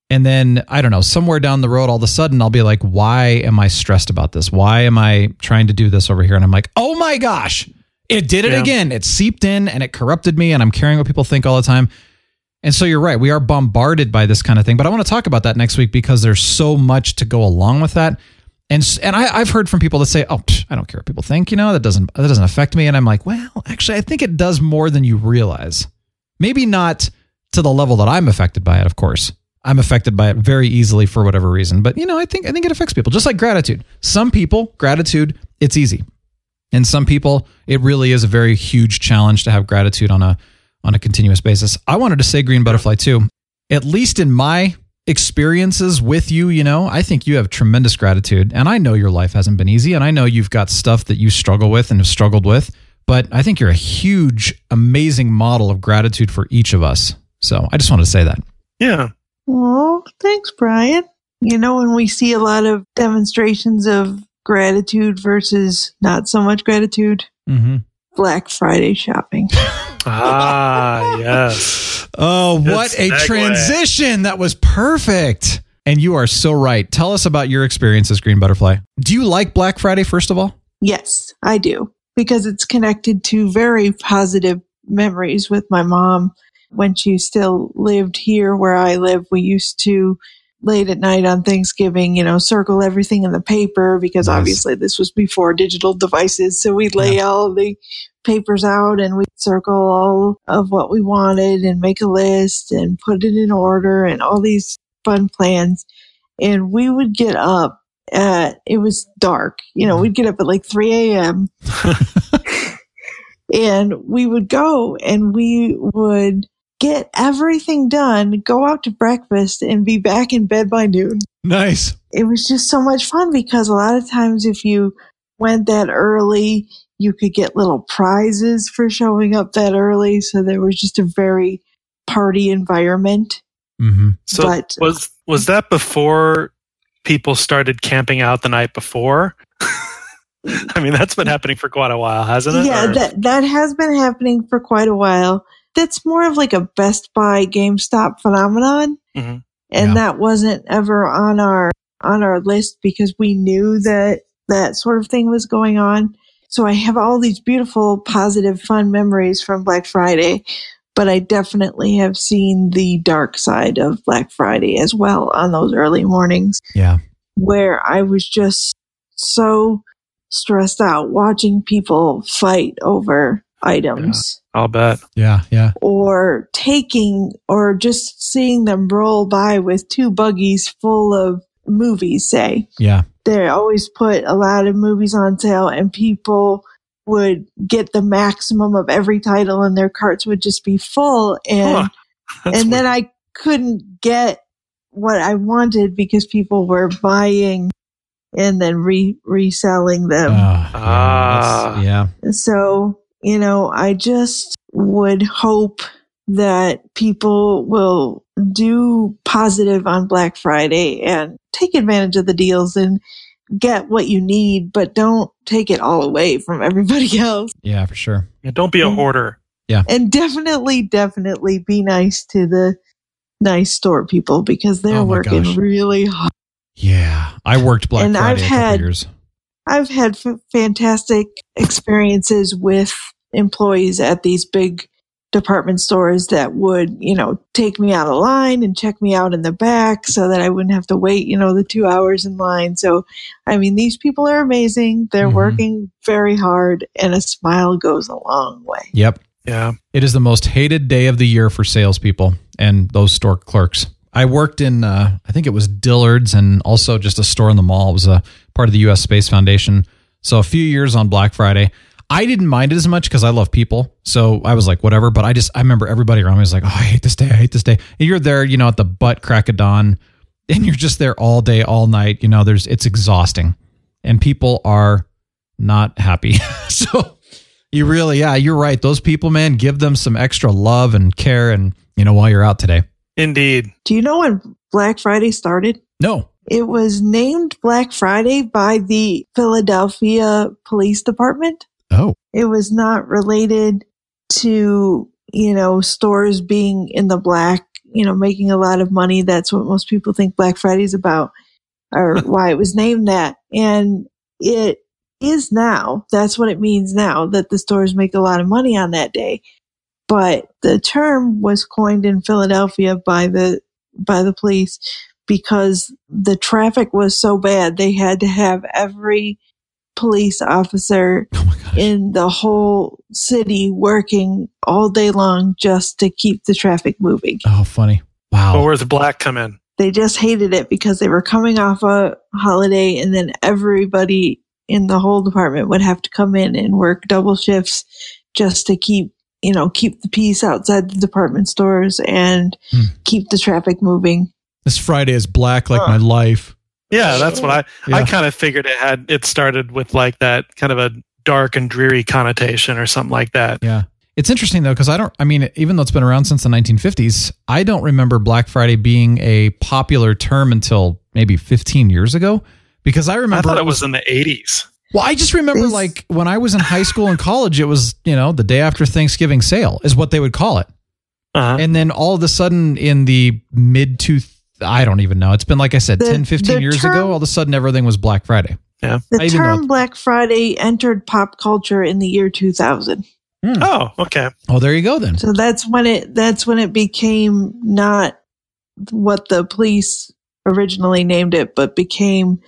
And then I don't know, somewhere down the road, all of a sudden I'll be like, why am I stressed about this? Why am I trying to do this over here? And I'm like, oh my gosh, it did it Yeah. again. It seeped in and it corrupted me and I'm caring what people think all the time. And so you're right. We are bombarded by this kind of thing. But I want to talk about that next week because there's so much to go along with that. And and I, I've heard from people that say, "Oh, psh, I don't care what people think. You know, that doesn't that doesn't affect me." And I'm like, "Well, actually, I think it does more than you realize. Maybe not to the level that I'm affected by it. Of course, I'm affected by it very easily for whatever reason. But you know, I think I think it affects people just like gratitude. Some people, gratitude, it's easy, and some people, it really is a very huge challenge to have gratitude on a on a continuous basis. I wanted to say green butterfly too. At least in my experiences with you, you know, I think you have tremendous gratitude. And I know your life hasn't been easy. And I know you've got stuff that you struggle with and have struggled with. But I think you're a huge, amazing model of gratitude for each of us. So I just wanted to say that. Yeah. Oh, thanks, Brian. You know, when we see a lot of demonstrations of gratitude versus not so much gratitude, Mm-hmm. Black Friday shopping. Ah, yes. Oh, Good what a segue. transition. That was perfect. And you are so right. Tell us about your experiences, Green Butterfly. Do you like Black Friday, first of all? Yes, I do, because it's connected to very positive memories with my mom when she still lived here where I live. We used to late at night on Thanksgiving, you know, circle everything in the paper because Nice. obviously this was before digital devices. So we'd lay all the papers out and we'd circle all of what we wanted and make a list and put it in order and all these fun plans. And we would get up at, it was dark, you know, mm-hmm. we'd get up at like 3 a.m. and we would go and we would get everything done, go out to breakfast and be back in bed by noon. Nice. It was just so much fun because a lot of times if you went that early, you could get little prizes for showing up that early. So there was just a very party environment. Mm-hmm. So But- was was that before people started camping out the night before? I mean, that's been happening for quite a while, hasn't it? Yeah, Or- that that has been happening for quite a while. That's more of like a Best Buy GameStop phenomenon. Mhm. And Yeah. that wasn't ever on our on our list because we knew that that sort of thing was going on. So I have all these beautiful, positive, fun memories from Black Friday, but I definitely have seen the dark side of Black Friday as well on those early mornings Yeah. where I was just so stressed out watching people fight over items I'll bet. Yeah. Yeah. or taking or just seeing them roll by with two buggies full of movies, say. Yeah. They always put a lot of movies on sale and people would get the maximum of every title and their carts would just be full and Huh. That's and then. I couldn't get what I wanted because people were buying and then re- reselling them. Yeah, Ah. yeah. So, you know, I just would hope that people will do positive on Black Friday and take advantage of the deals and get what you need, but don't take it all away from everybody else. Yeah, for sure. Yeah, don't be a hoarder. And definitely, definitely be nice to the nice store people because they're Oh working gosh. really hard. Yeah. I worked Black And Friday I've a couple had- years. I've had f- fantastic experiences with employees at these big department stores that would, you know, take me out of line and check me out in the back so that I wouldn't have to wait, you know, the two hours in line. So, I mean, these people are amazing. They're Mhm. working very hard and a smile goes a long way. Yep. Yeah. It is the most hated day of the year for salespeople and those store clerks. I worked in, uh, I think it was Dillard's and also just a store in the mall. It was a part of the U.S. Space Foundation. So a few years on Black Friday. I didn't mind it as much because I love people. So I was like, whatever. But I just, I remember everybody around me was like, oh, I hate this day. I hate this day. And you're there, you know, at the butt crack of dawn and you're just there all day, all night. You know, there's, it's exhausting and people are not happy. so you really, yeah, you're right. Those people, man, give them some extra love and care. And, you know, while you're out today. Indeed. Do you know when Black Friday started? No. It was named Black Friday by the Philadelphia Police Department. Oh. It was not related to, you know, stores being in the black, you know, making a lot of money. That's what most people think Black Friday is about or why it was named that. And it is now. That's what it means now that the stores make a lot of money on that day. But the term was coined in Philadelphia by the by the police because the traffic was so bad they had to have every police officer Oh in the whole city working all day long just to keep the traffic moving. Oh, funny. Wow. But where's the black come in? They just hated it because they were coming off a holiday and then everybody in the whole department would have to come in and work double shifts just to keep, you know, keep the peace outside the department stores and Hmm. keep the traffic moving. This Friday is black like Huh. my life. Yeah, that's what I Yeah. I kind of figured it had it started with like that kind of a dark and dreary connotation or something like that. Yeah. It's interesting though, because I don't, I mean, even though it's been around since the 1950s, I don't remember Black Friday being a popular term until maybe 15 years ago. Because I remember I remember, thought it was in the 80s. well, I just remember like when I was in high school and college, it was, you know, the day after Thanksgiving sale is what they would call it. Uh-huh. And then all of a sudden in the mid to, I don't even know. It's been, like I said, The- 10, 15 years term- ago, all of a sudden everything was Black Friday. Yeah, The I term know- Black Friday entered pop culture in the year 2000. Hmm. Oh, okay. Oh, there you go then. So that's when it that's when it became not what the police originally named it, but became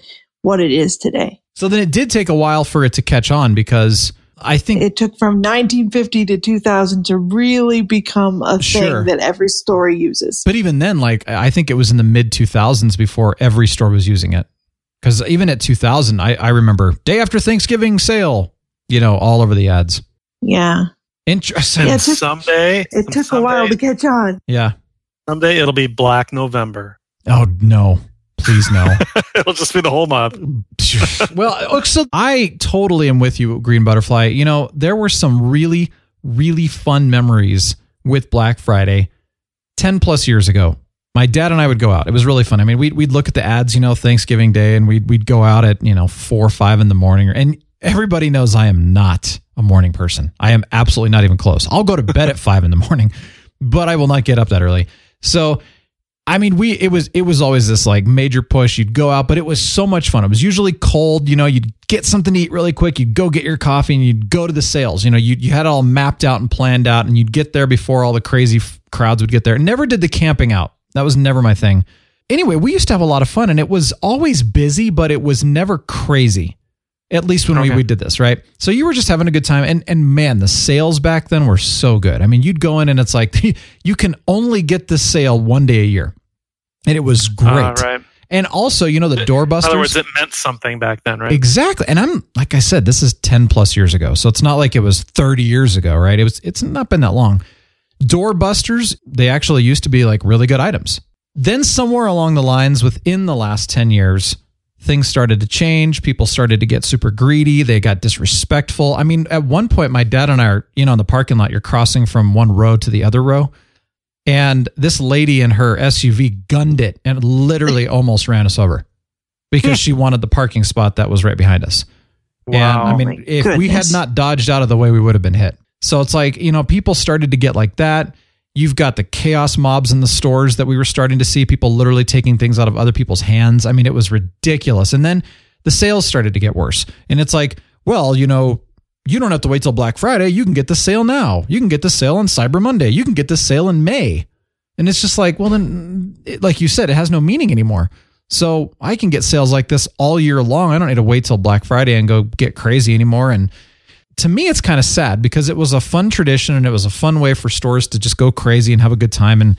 what it is today. So then it did take a while for it to catch on because I think It took from 1950 to 2000 to really become a Sure. thing that every store uses. But even then, like I think it was in the mid 2000s before every store was using it. Because even at 2000, I, I remember day after Thanksgiving sale, you know, all over the ads. Yeah, Interesting. Yeah, it took- someday it took a while to catch on. Yeah. someday it'll be Black November. Oh no, please no. it'll just be the whole month. well, so I totally am with you, Green Butterfly. You know, there were some really, really fun memories with Black Friday 10 plus years ago. My dad and I would go out. It was really fun. I mean, we'd, we'd look at the ads, you know, Thanksgiving Day, and we'd, we'd go out at, you know, four or five in the morning. And everybody knows I am not a morning person. I am absolutely not even close. I'll go to bed at five in the morning, but I will not get up that early. So, I mean, we it was it was always this like major push. You'd go out, but it was so much fun. It was usually cold. You know, you'd get something to eat really quick. You'd go get your coffee and you'd go to the sales. You know, you you had it all mapped out and planned out, and you'd get there before all the crazy f- crowds would get there. Never did the camping out. That was never my thing. Anyway, we used to have a lot of fun, and it was always busy, but it was never crazy. At least when we, Okay. we did this, right? So you were just having a good time. And and man, the sales back then were so good. I mean, you'd go in and it's like you can only get this sale one day a year. And it was great. Uh, right. And also, you know, the In doorbusters. other words, it meant something back then, right? Exactly. And I'm like I said, this is 10 plus years ago. So it's not like it was 30 years ago, right? It was it's not been that long. Doorbusters, they actually used to be like really good items. Then somewhere along the lines within the last 10 years, things started to change. People started to get super greedy. They got disrespectful. I mean, at one point my dad and I are, you know, in the parking lot, you're crossing from one row to the other row. And this lady in her SUV gunned it and literally almost ran us over because she wanted the parking spot that was right behind us. And I mean, if we had not dodged out of the way, we would have been hit. So it's like, you know, people started to get like that. You've got the chaos mobs in the stores that we were starting to see people literally taking things out of other people's hands. I mean, it was ridiculous. And then the sales started to get worse. And it's like, well, you know, you don't have to wait till Black Friday. You can get the sale now. You can get the sale on Cyber Monday. You can get the sale in May. And it's just like, well, then, it, like you said, it has no meaning anymore. So I can get sales like this all year long. I don't need to wait till Black Friday and go get crazy anymore. And to me, it's kind of sad because it was a fun tradition and it was a fun way for stores to just go crazy and have a good time. And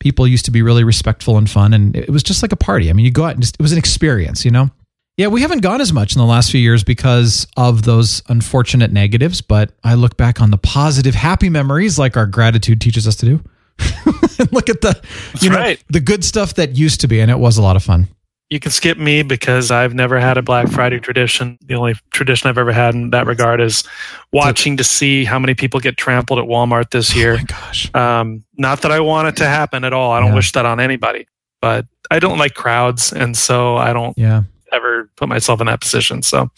People used to be really respectful and fun, and it was just like a party. I mean, you go out and just, it was an experience, you know? Yeah, we haven't gone as much in the last few years because of those unfortunate negatives, but I look back on the positive, happy memories like our gratitude teaches us to do. look at the That's you know right. the good stuff that used to be, and it was a lot of fun. You can skip me because I've never had a Black Friday tradition. The only tradition I've ever had in that regard is watching to see how many people get trampled at Walmart this year. Oh my gosh. Um, not that I want it to happen at all. I don't Yeah. wish that on anybody, but I don't like crowds, and so I don't Yeah. Ever put myself in that position. So,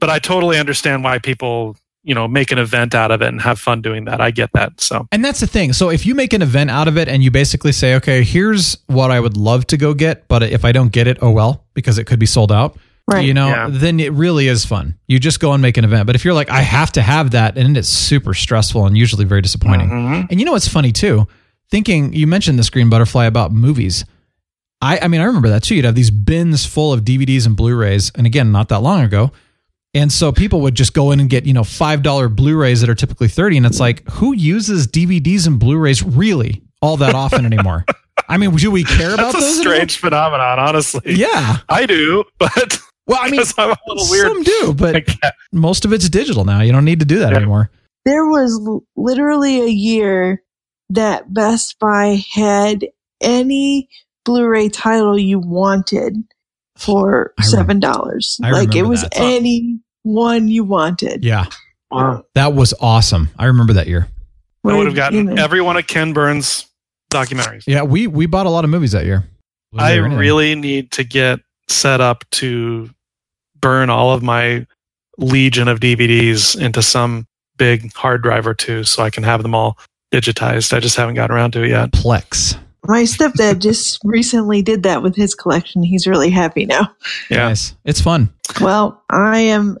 but I totally understand why people, you know, make an event out of it and have fun doing that. I get that. So, And that's the thing. So if you make an event out of it and you basically say, okay, here's what I would love to go get, but if I don't get it, oh well, because it could be sold out. Right. You know, Yeah. then it really is fun. You just go and make an event. But if you're like, I have to have that, and it's super stressful and usually very disappointing. Mhm. And you know what's funny too? Thinking you mentioned the green butterfly about movies. I, I mean, I remember that too. You'd have these bins full of DVDs and Blu-rays, and again, not that long ago. And so people would just go in and get, you know, five dollar Blu-rays that are typically 30. And it's like, who uses DVDs and Blu-rays really all that often anymore? I mean, do we care about that's a those? anymore? strange phenomenon, honestly. Yeah. I do, but Well, I mean, because I'm a little weird. some do, but most of it's digital now. You don't need to do that Yeah. anymore. There was literally a year that Best Buy had any Blu-ray title you wanted for seven dollars. Like it was that. any one you wanted. Yeah. Wow. That was awesome. I remember that year. I would have You gotten know, every one of Ken Burns' documentaries. Yeah, we we bought a lot of movies that year. I really need to get set up to burn all of my legion of DVDs into some big hard drive or two so I can have them all digitized. I just haven't gotten around to it yet. Plex. My stepdad just recently did that with his collection. He's really happy now. Yeah. Nice. It's fun. Well, I am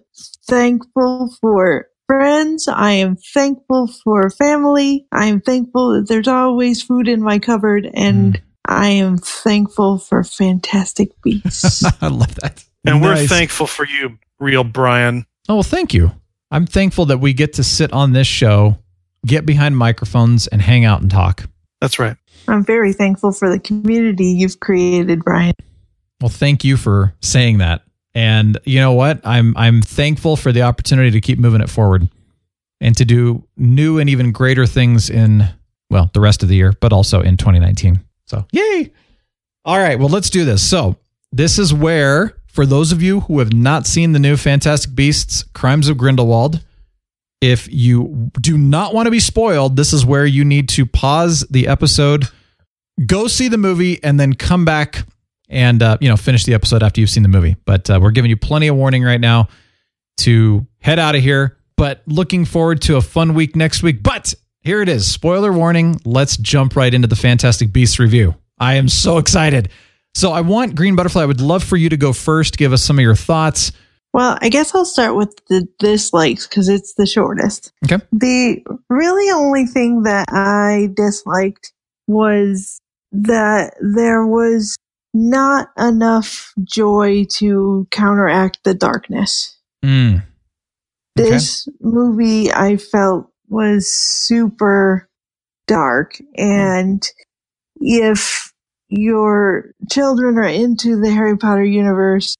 thankful for friends. I am thankful for family. I am thankful that there's always food in my cupboard and Mm. I am thankful for fantastic beasts. I love that. And we're thankful for you, real Brian. Oh, well, thank you. I'm thankful that we get to sit on this show, get behind microphones, and hang out and talk. That's right. I'm very thankful for the community you've created, Brian. Well, thank you for saying that. And you know what? I'm I'm thankful for the opportunity to keep moving it forward and to do new and even greater things in well, the rest of the year, but also in 2019. So, yay. All right, well, let's do this. So, this is where for those of you who have not seen the new Fantastic Beasts Crimes of Grindelwald, if you do not want to be spoiled, this is where you need to pause the episode, go see the movie, and then come back and uh, you know finish the episode after you've seen the movie. But uh, we're giving you plenty of warning right now to head out of here. But looking forward to a fun week next week. But here it is. Spoiler warning. Let's jump right into the Fantastic Beasts review. I am so excited. So I want Green Butterfly. I would love for you to go first. Give us some of your thoughts. Well, I guess I'll start with the dislikes because it's the shortest. Okay. The really only thing that I disliked was that there was not enough joy to counteract the darkness. Mm. Okay. This movie I felt was super dark and if your children are into the Harry Potter universe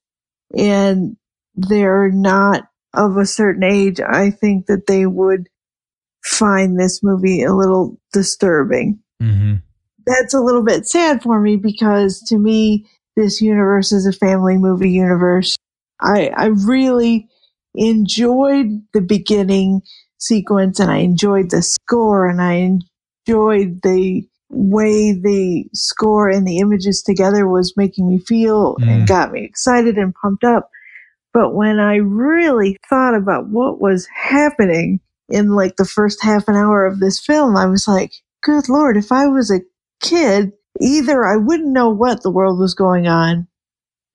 and they're not of a certain age, I think that they would find this movie a little disturbing. hmm That's a little bit sad for me because to me, this universe is a family movie universe. I, I really enjoyed the beginning sequence and I enjoyed the score and I enjoyed the way the score and the images together was making me feel Mm. and got me excited and pumped up. But when I really thought about what was happening in like the first half an hour of this film, I was like, good Lord, if I was a kid, either I wouldn't know what the world was going on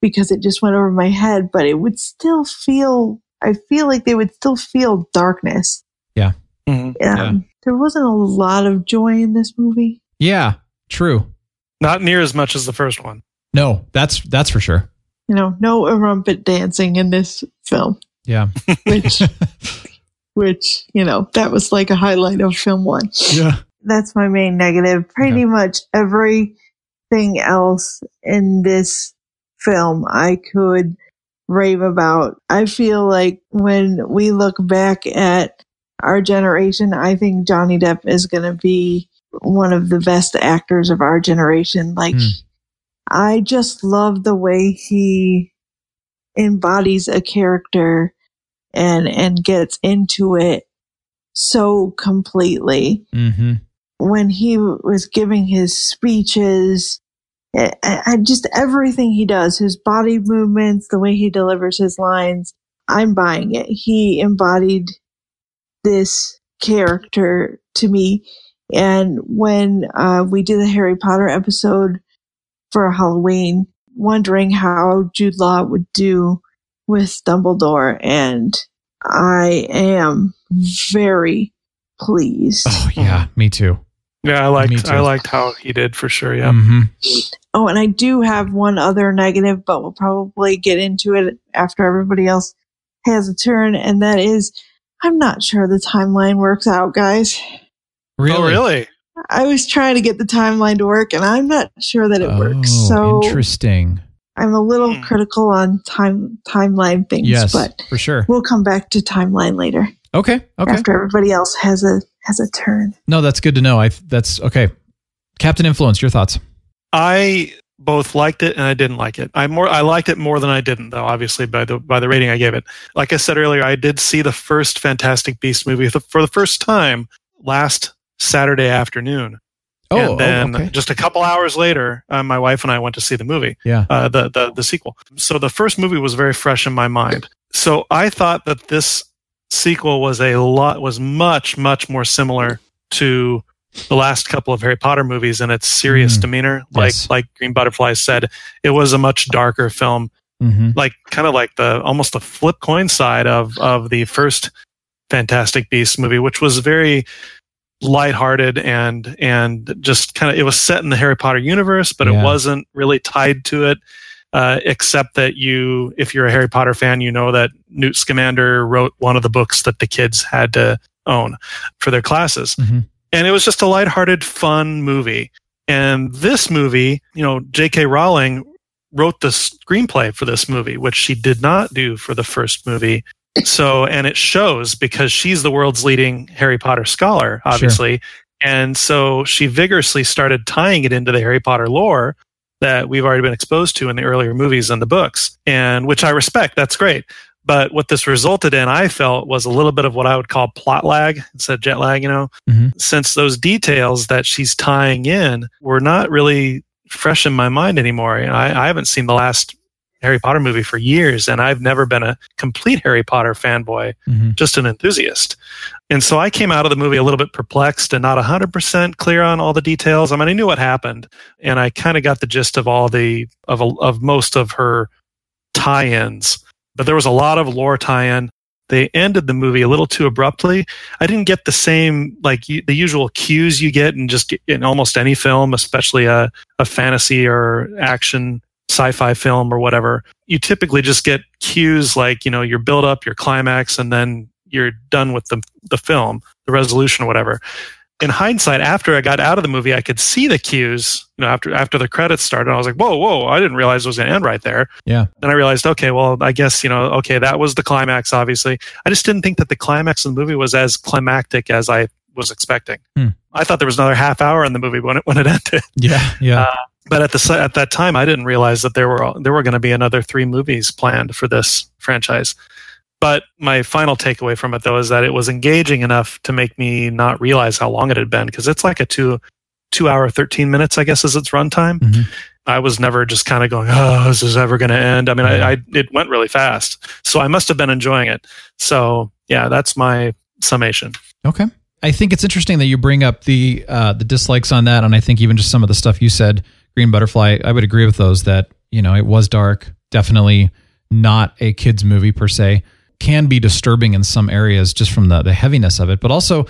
because it just went over my head, but it would still feel, I feel like they would still feel darkness. Mhm. Um, There wasn't a lot of joy in this movie. Yeah, true. Not near as much as the first one. No, that's that's for sure. You know, no Erumpent dancing in this film, Yeah. which, which, you know, that was like a highlight of film one. Yeah. That's my main negative. Pretty much everything else in this film I could rave about. I feel like when we look back at our generation, I think Johnny Depp is going to be one of the best actors of our generation. Like, Hmm. I just love the way he embodies a character and and gets into it so completely Mm-hmm. When he was giving his speeches I just everything he does his body movements the way he delivers his lines i'm buying it. He embodied this character to me. And when uh, we did the harry potter episode for halloween wondering how jude law would do with dumbledore and i am very pleased. Oh yeah, me too. Yeah, I liked. I liked how he did for sure. Yeah. hmm Oh, and I do have one other negative, but we'll probably get into it after everybody else has a turn, and that is I'm not sure the timeline works out, guys. Really? Oh, really? I was trying to get the timeline to work, and I'm not sure that it works. Oh, So interesting. I'm a little Hmm. critical on time timeline things, Yes, but for sure. we'll come back to timeline later Okay. Okay. after everybody else has a has a turn. No, that's good to know. I that's okay. Captain Influence, your thoughts? I both liked it and I didn't like it. I more I liked it more than I didn't, though. Obviously, by the by the rating I gave it. Like I said earlier, I did see the first Fantastic Beast movie for the- first time last Saturday afternoon, Oh, and then oh, okay. just a couple hours later, uh, my wife and I went to see the movie. Yeah. uh, the, the the sequel. So the first movie was very fresh in my mind. So I thought that this sequel was a lot was much much more similar to the last couple of Harry Potter movies in its serious Mm. demeanor. Like Yes. like Green Butterfly said, it was a much darker film, hmm like kind of like the almost the flip coin side of of the first Fantastic Beasts movie, which was very lighthearted and and just kind of it was set in the Harry Potter universe, but Yeah. it wasn't really tied to it. Uh, except that you, if you're a Harry Potter fan, you know that Newt Scamander wrote one of the books that the kids had to own for their classes. Mhm. And it was just a lighthearted, fun movie. And this movie, you know, J.K. Rowling wrote the screenplay for this movie, which she did not do for the first movie. So, and it shows because she's the world's leading Harry Potter scholar, obviously. And so she vigorously started tying it into the Harry Potter lore that we've already been exposed to in the earlier movies and the books, and which I respect. That's great. But what this resulted in, I felt, was a little bit of what I would call plot lag instead of jet lag, you know, Mhm. since those details that she's tying in were not really fresh in my mind anymore. You know, I, I haven't seen the last Harry Potter movie for years, and I've never been a complete Harry Potter fanboy hmm just an enthusiast. And so I came out of the movie a little bit perplexed and not 100% clear on all the details. I mean, I knew what happened and I kind of got the gist of all the, of, of most of her tie ins, but there was a lot of lore tie in. They ended the movie a little too abruptly. I didn't get the same, like u- the usual cues you get in just in almost any film, especially a, a fantasy or action sci-fi film or whatever you typically just get cues like you know your build up your climax and then you're done with the, the film the resolution or whatever in hindsight after i got out of the movie i could see the cues you know after after the credits started i was like whoa whoa i didn't realize it was going to end right there Yeah. then i realized okay well i guess you know okay that was the climax obviously i just didn't think that the climax of the movie was as climactic as i was expecting Hmm. i thought there was another half hour in the movie when it when it ended Yeah. Yeah. Uh, but at the at that time, I didn't realize that there were there were going to be another three movies planned for this franchise. But my final takeaway from it, though, is that it was engaging enough to make me not realize how long it had been because it's like a two two hour thirteen minutes, I guess, is its runtime. Mhm. I was never just kind of going, "Oh, is this is ever going to end." I mean, I, I it went really fast, so I must have been enjoying it. So yeah, that's my summation. Okay. I think it's interesting that you bring up the uh, the dislikes on that, and I think even just some of the stuff you said, Green Butterfly. I would agree with those that you know it was dark, definitely not a kids movie per se. Can be disturbing in some areas just from the the heaviness of it, but also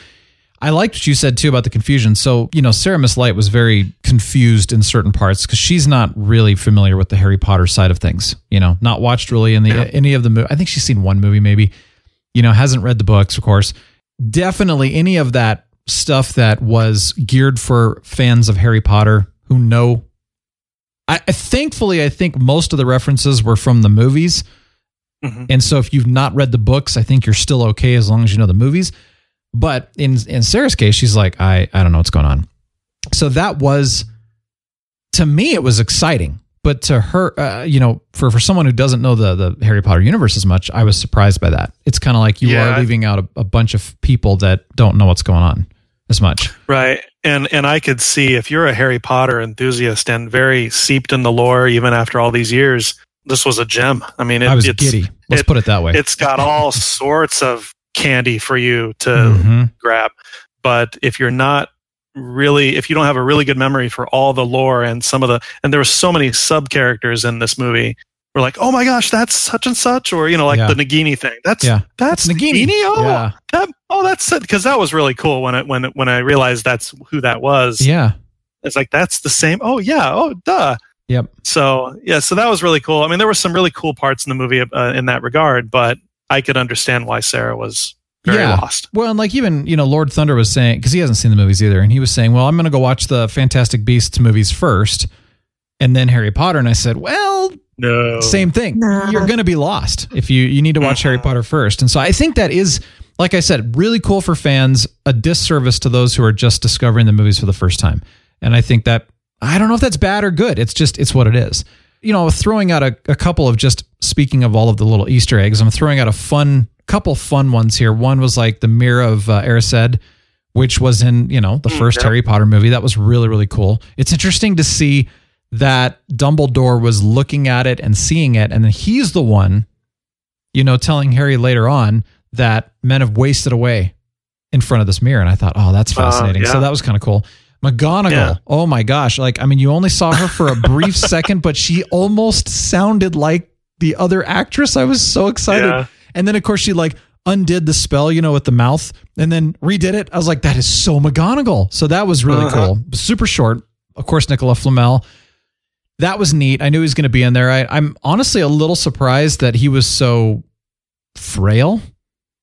I liked what you said too about the confusion. So you know, Sarah Miss Light was very confused in certain parts because she's not really familiar with the Harry Potter side of things. You know, not watched really in the Yeah. any of the. mo- I think she's seen one movie maybe. You know, hasn't read the books, of course definitely any of that stuff that was geared for fans of Harry Potter who know. I, I thankfully, I think most of the references were from the movies, Mhm. and so if you've not read the books, I think you're still okay as long as you know the movies. But in in Sarah's case, she's like, I I don't know what's going on. So that was to me, it was exciting. But to her, uh, you know, for, for someone who doesn't know the, the Harry Potter universe as much, I was surprised by that. It's kind of like you Yeah, are leaving out a, a bunch of people that don't know what's going on as much. Right. And and I could see if you're a Harry Potter enthusiast and very seeped in the lore even after all these years, this was a gem. I mean, it, I was it's, giddy. Let's it- put it that way. It's got all sorts of candy for you to Mhm. grab. But if you're not really if you don't have a really good memory for all the lore and some of the and there were so many sub characters in this movie we're like oh my gosh that's such and such or you know like Yeah. the nagini thing that's Yeah. that's It's Nagini. nagini, oh Yeah. that oh that's it because that was really cool when it when it, when i realized that's who that was Yeah. it's like that's the same oh yeah oh duh Yep. so yeah so that was really cool i mean there were some really cool parts in the movie uh, in that regard but i could understand why sarah was very Yeah. lost Well, and like even, you know, Lord Thunder was saying, because he hasn't seen the movies either, and he was saying, well, I'm going to go watch the Fantastic Beasts movies first and then Harry Potter. And I said, well, no same thing. Nah. You're going to be lost if you you need to watch Harry Potter first. And so I think that is like I said, really cool for fans, a disservice to those who are just discovering the movies for the first time. And I think that I don't know if that's bad or good. It's just it's what it is. You know, throwing out a, a couple of just speaking of all of the little Easter eggs, I'm throwing out a fun couple fun ones here. One was like the Mirror of uh, Erised, which was in, you know, the first yep. Harry Potter movie. That was really, really cool. It's interesting to see that Dumbledore was looking at it and seeing it, and then he's the one, you know, telling Harry later on that men have wasted away in front of this mirror. And I thought, oh, that's fascinating. yeah. So that was kind of cool. McGonagall, Yeah. oh my gosh. Like, I mean, you only saw her for a brief second, but she almost sounded like the other actress. I was so excited. Yeah. And then, of course, she like undid the spell, you know, with the mouth and then redid it. I was like, that is so McGonagall. So that was really Uh-huh. cool. Super short. Of course, Nicolas Flamel. That was neat. I knew he was going to be in there. I, I'm honestly a little surprised that he was so frail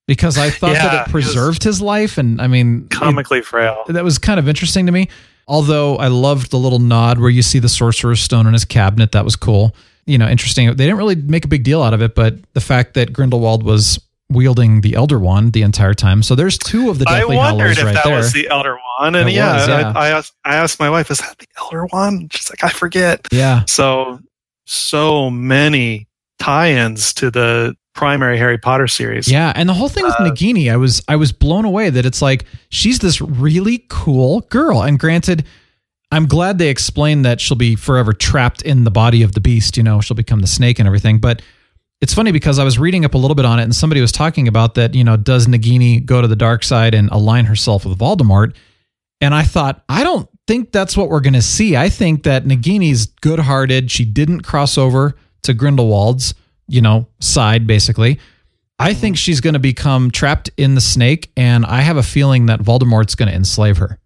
because I thought Yeah, that it preserved his life. And I mean, it- comically frail that was kind of interesting to me. Although I loved the little nod where you see the sorcerer's stone in his cabinet. That was cool. You know, interesting. They didn't really make a big deal out of it, but the fact that Grindelwald was wielding the Elder Wand the entire time. So there's two of the Deathly I wondered if right that there. was the Elder Wand, and yeah, was, yeah. I, I asked, I asked my wife, "Is that the Elder Wand?" She's like, "I forget." yeah. So, so many tie-ins to the primary Harry Potter series. Yeah, and the whole thing with Uh, Nagini, I was I was blown away that it's like she's this really cool girl. And granted, I'm glad they explained that she'll be forever trapped in the body of the beast. You know, she'll become the snake and everything. But it's funny because I was reading up a little bit on it, and somebody was talking about that. You know, does Nagini go to the dark side and align herself with Voldemort? And I thought, I don't think that's what we're going to see. I think that Nagini's good-hearted. She didn't cross over to Grindelwald's, you know, side basically. I mm-hmm. think she's going to become trapped in the snake, and I have a feeling that Voldemort's going to enslave her,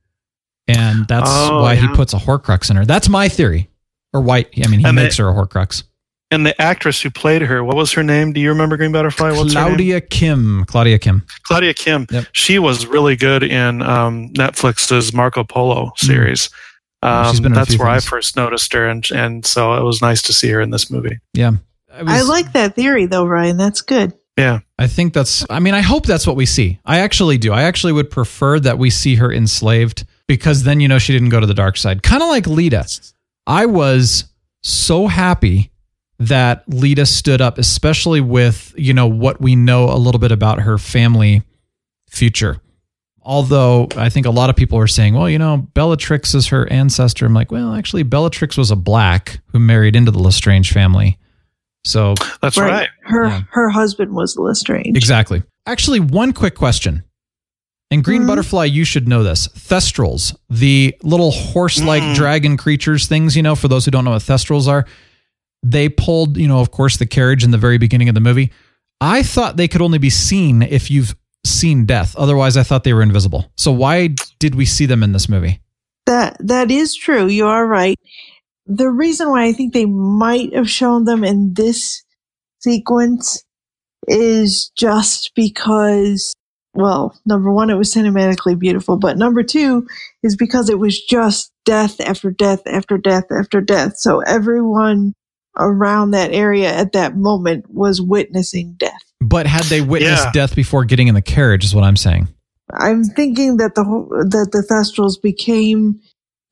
and that's Oh, why he puts a Horcrux in her. That's my theory, or why? I mean, he And makes they- her a Horcrux. And the actress who played her, what was her name? Do you remember Green Butterfly? What's her name? Claudia Kim. Claudia Kim. Claudia Kim. Yep. She was really good in um, Netflix's Marco Polo series. Yeah, Um, been that's where things. I first noticed her, and and so it was nice to see her in this movie. Yeah, I was- like that theory though, Ryan. That's good. Yeah, I think that's, I mean, I hope that's what we see. I actually do. I actually would prefer that we see her enslaved because then, you know, she didn't go to the dark side. Kind of like Leta. I was so happy that Leta stood up, especially with, you know, what we know a little bit about her family future. Although I think a lot of people are saying, well, you know, Bellatrix is her ancestor. I'm like, well, actually, Bellatrix was a Black who married into the Lestrange family. So that's right. Her Yeah. her husband was Lestrange. Exactly. Actually, one quick question. And Green Mhm. Butterfly, you should know this. Thestrals, the little horse like Mm. dragon creatures, things, you know, for those who don't know what Thestrals are, they pulled, you know, of course, the carriage in the very beginning of the movie. I thought they could only be seen if you've seen death. Otherwise, I thought they were invisible. So why did we see them in this movie? That that is true. You are right. The reason why I think they might have shown them in this sequence is just because well, number one, it was cinematically beautiful, but number two is because it was just death after death after death after death. So everyone around that area at that moment was witnessing death. But had they witnessed Yeah. death before getting in the carriage, is what I'm saying. I'm thinking that the whole, that the Thestrals became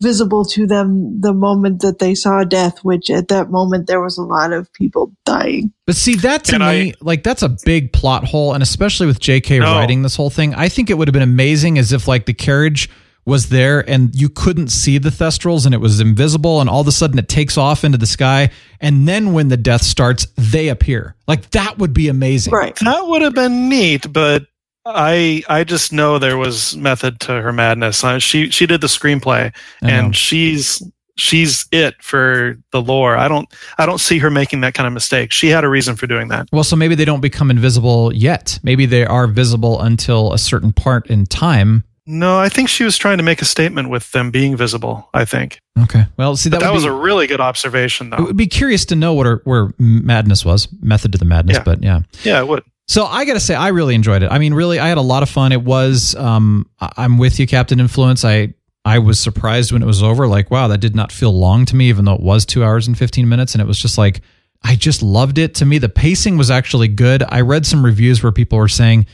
visible to them the moment that they saw death, which at that moment there was a lot of people dying. But see, that to And me, I- like, that's a big plot hole. And especially with JK No. writing this whole thing, I think it would have been amazing as if, like, the carriage was there and you couldn't see the Thestrals and it was invisible. And all of a sudden it takes off into the sky. And then when the death starts, they appear. Like, that would be amazing. Right. That would have been neat, but I I just know there was method to her madness. Uh, she she did the screenplay, I and she's she's it for the lore. I don't I don't see her making that kind of mistake. She had a reason for doing that. Well, so maybe they don't become invisible yet. Maybe they are visible until a certain part in time. No, I think she was trying to make a statement with them being visible. I think Okay. Well, see, that, that, would was be, a really good observation, It though. would be curious to know what her, where madness was, method to the madness, Yeah. but yeah. Yeah, it would. So I got to say, I really enjoyed it. I mean, really, I had a lot of fun. It was, um, I'm with you, Captain Influence. I, I was surprised when it was over. Like, wow, that did not feel long to me, even though it was two hours and 15 minutes. And it was just like, I just loved it. To me, the pacing was actually good. I read some reviews where people were saying,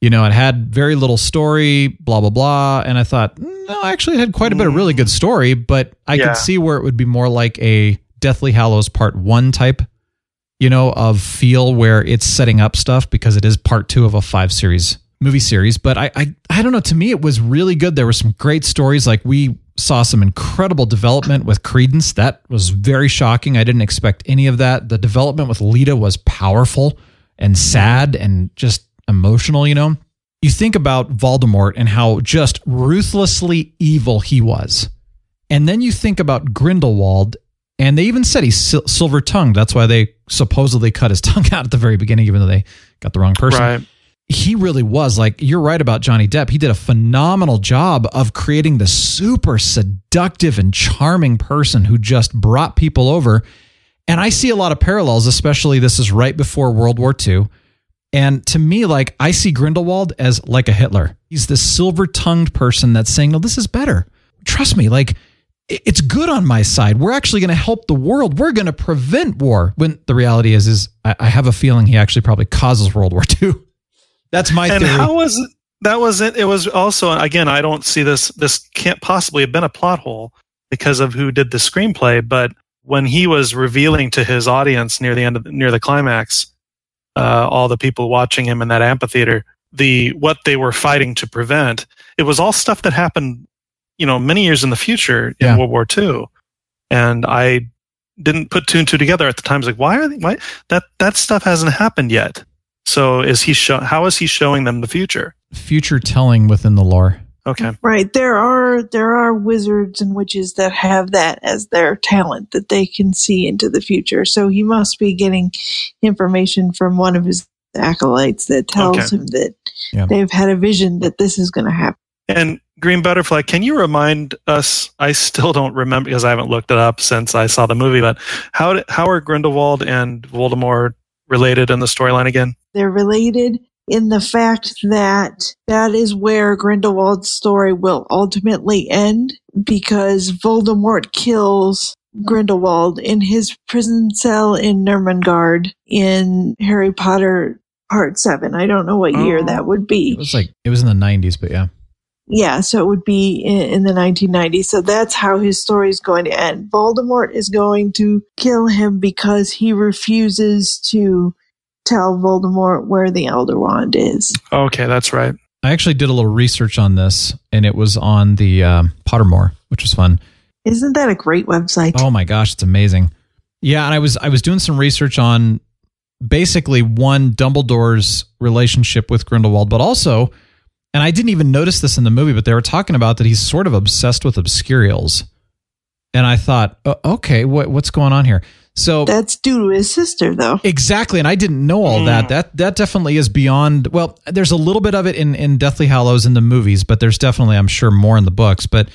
you know, it had very little story, blah, blah, blah. And I thought, mm, no, actually, it had quite a bit of really good story, but I Yeah. could see where it would be more like a Deathly Hallows Part 1 type you know, of feel where it's setting up stuff because it is part two of a five series movie series. But I, I, I don't know. To me, it was really good. There were some great stories. Like we saw some incredible development with Credence. That was very shocking. I didn't expect any of that. The development with Leta was powerful and sad and just emotional. You know, you think about Voldemort and how just ruthlessly evil he was. And then you think about Grindelwald, and they even said he's sil- silver tongued. That's why they supposedly cut his tongue out at the very beginning, even though they got the wrong person. Right. He really was like, you're right about Johnny Depp. He did a phenomenal job of creating the super seductive and charming person who just brought people over. And I see a lot of parallels, especially this is right before World War II. And to me, like, I see Grindelwald as like a Hitler. He's this silver tongued person that's saying, no, this is better. Trust me, like, it's good on my side. We're actually going to help the world. We're going to prevent war. When the reality is, is I, I have a feeling he actually probably causes World War II. That's my and theory. how was it? That was it. It was also again. I don't see this. This can't possibly have been a plot hole because of who did the screenplay. But when he was revealing to his audience near the end of near the climax, uh, all the people watching him in that amphitheater, the what they were fighting to prevent, it was all stuff that happened, you know, many years in the future in Yeah. World War II, and I didn't put two and two together at the time. I was like, why are they, why that that stuff hasn't happened yet? So is he show, how is he showing them the future? Future telling within the lore. Okay. Right. There are there are wizards and witches that have that as their talent that they can see into the future. So he must be getting information from one of his acolytes that tells Okay. him that Yeah. they've had a vision that this is going to happen. And Green Butterfly, can you remind us? I still don't remember because I haven't looked it up since I saw the movie. But how how are Grindelwald and Voldemort related in the storyline again? They're related in the fact that that is where Grindelwald's story will ultimately end because Voldemort kills Grindelwald in his prison cell in Nurmengard in Harry Potter Part 7. I don't know what year Oh. that would be. It was like, it was in the 90s, but yeah. Yeah, so it would be in, in the 1990s. So that's how his story is going to end. Voldemort is going to kill him because he refuses to tell Voldemort where the Elder Wand is. Okay, that's right. I actually did a little research on this, and it was on the um, Pottermore, which was fun. Isn't that a great website? Oh my gosh, it's amazing. Yeah, and I was I was doing some research on basically one Dumbledore's relationship with Grindelwald, but also, and I didn't even notice this in the movie, but they were talking about that he's sort of obsessed with obscurials, and I thought, uh, okay, what what's going on here? So That's due to his sister, though. Exactly, and I didn't know all that. Mm. That that definitely is beyond. Well, there's a little bit of it in in Deathly Hallows in the movies, but there's definitely, I'm sure, more in the books. But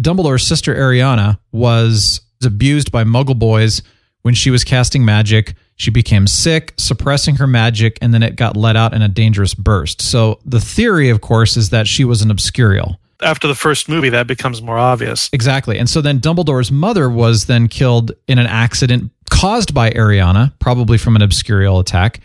Dumbledore's sister Ariana was abused by Muggle boys when she was casting magic. She became sick, suppressing her magic, and then it got let out in a dangerous burst. So the theory, of course, is that she was an obscurial. After the first movie, that becomes more obvious. Exactly. And so then Dumbledore's mother was then killed in an accident caused by Ariana, probably from an obscurial attack.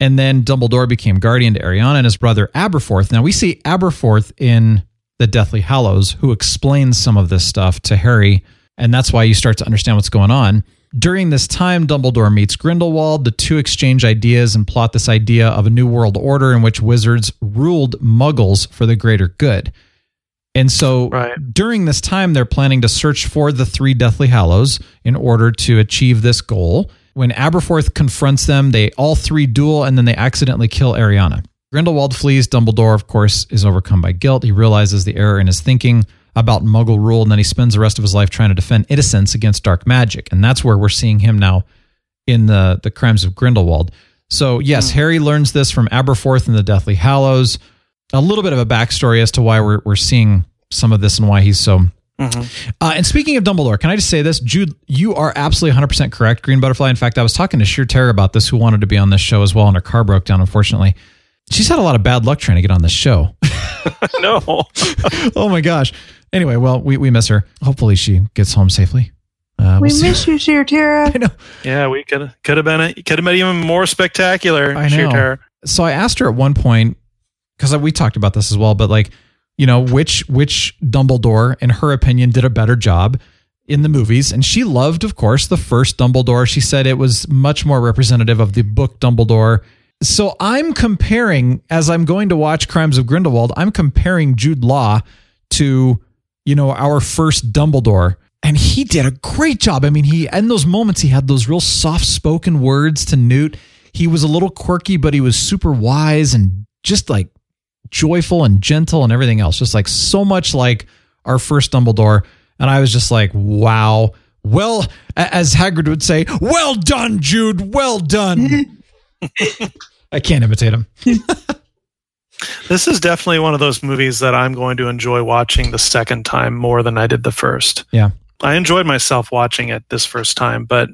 And then Dumbledore became guardian to Ariana and his brother Aberforth. Now we see Aberforth in the Deathly Hallows, who explains some of this stuff to Harry. And that's why you start to understand what's going on. During this time, Dumbledore meets Grindelwald. The two exchange ideas and plot this idea of a new world order in which wizards ruled muggles for the greater good. And so Right. during this time, they're planning to search for the three Deathly Hallows in order to achieve this goal. When Aberforth confronts them, they all three duel and then they accidentally kill Ariana. Grindelwald flees. Dumbledore, of course, is overcome by guilt. He realizes the error in his thinking about Muggle rule, and then he spends the rest of his life trying to defend innocence against dark magic. And that's where we're seeing him now in the the Crimes of Grindelwald. So yes, hmm. Harry learns this from Aberforth in the Deathly Hallows. A little bit of a backstory as to why we're we're seeing some of this and why he's so. Uh, and speaking of Dumbledore, can I just say this, Jude? You are absolutely 100% correct, Green Butterfly. In fact, I was talking to Sheer Terror about this, who wanted to be on this show as well, and her car broke down. Unfortunately, she's had a lot of bad luck trying to get on this show. no. oh my gosh. Anyway, well, we, we miss her. Hopefully, she gets home safely. Uh, We we'll see. miss you, Sheer Tara. I know. Yeah, we could could have been a, could have been even more spectacular. I Sheer know. terror. So I asked her at one point because we talked about this as well, but like, you know, which which Dumbledore, in her opinion, did a better job in the movies, and she loved, of course, the first Dumbledore. She said it was much more representative of the book Dumbledore. So I'm comparing as I'm going to watch Crimes of Grindelwald. I'm comparing Jude Law to you know our first Dumbledore. And he did a great job. I mean, he in those moments he had those real soft spoken words to Newt. He was a little quirky, but he was super wise and just like joyful and gentle and everything else. Just like so much like our first Dumbledore. And I was just like, wow. Well, as Hagrid would say, well done, Jude. Well done. I can't imitate him. This is definitely one of those movies that I'm going to enjoy watching the second time more than I did the first. Yeah. I enjoyed myself watching it this first time, but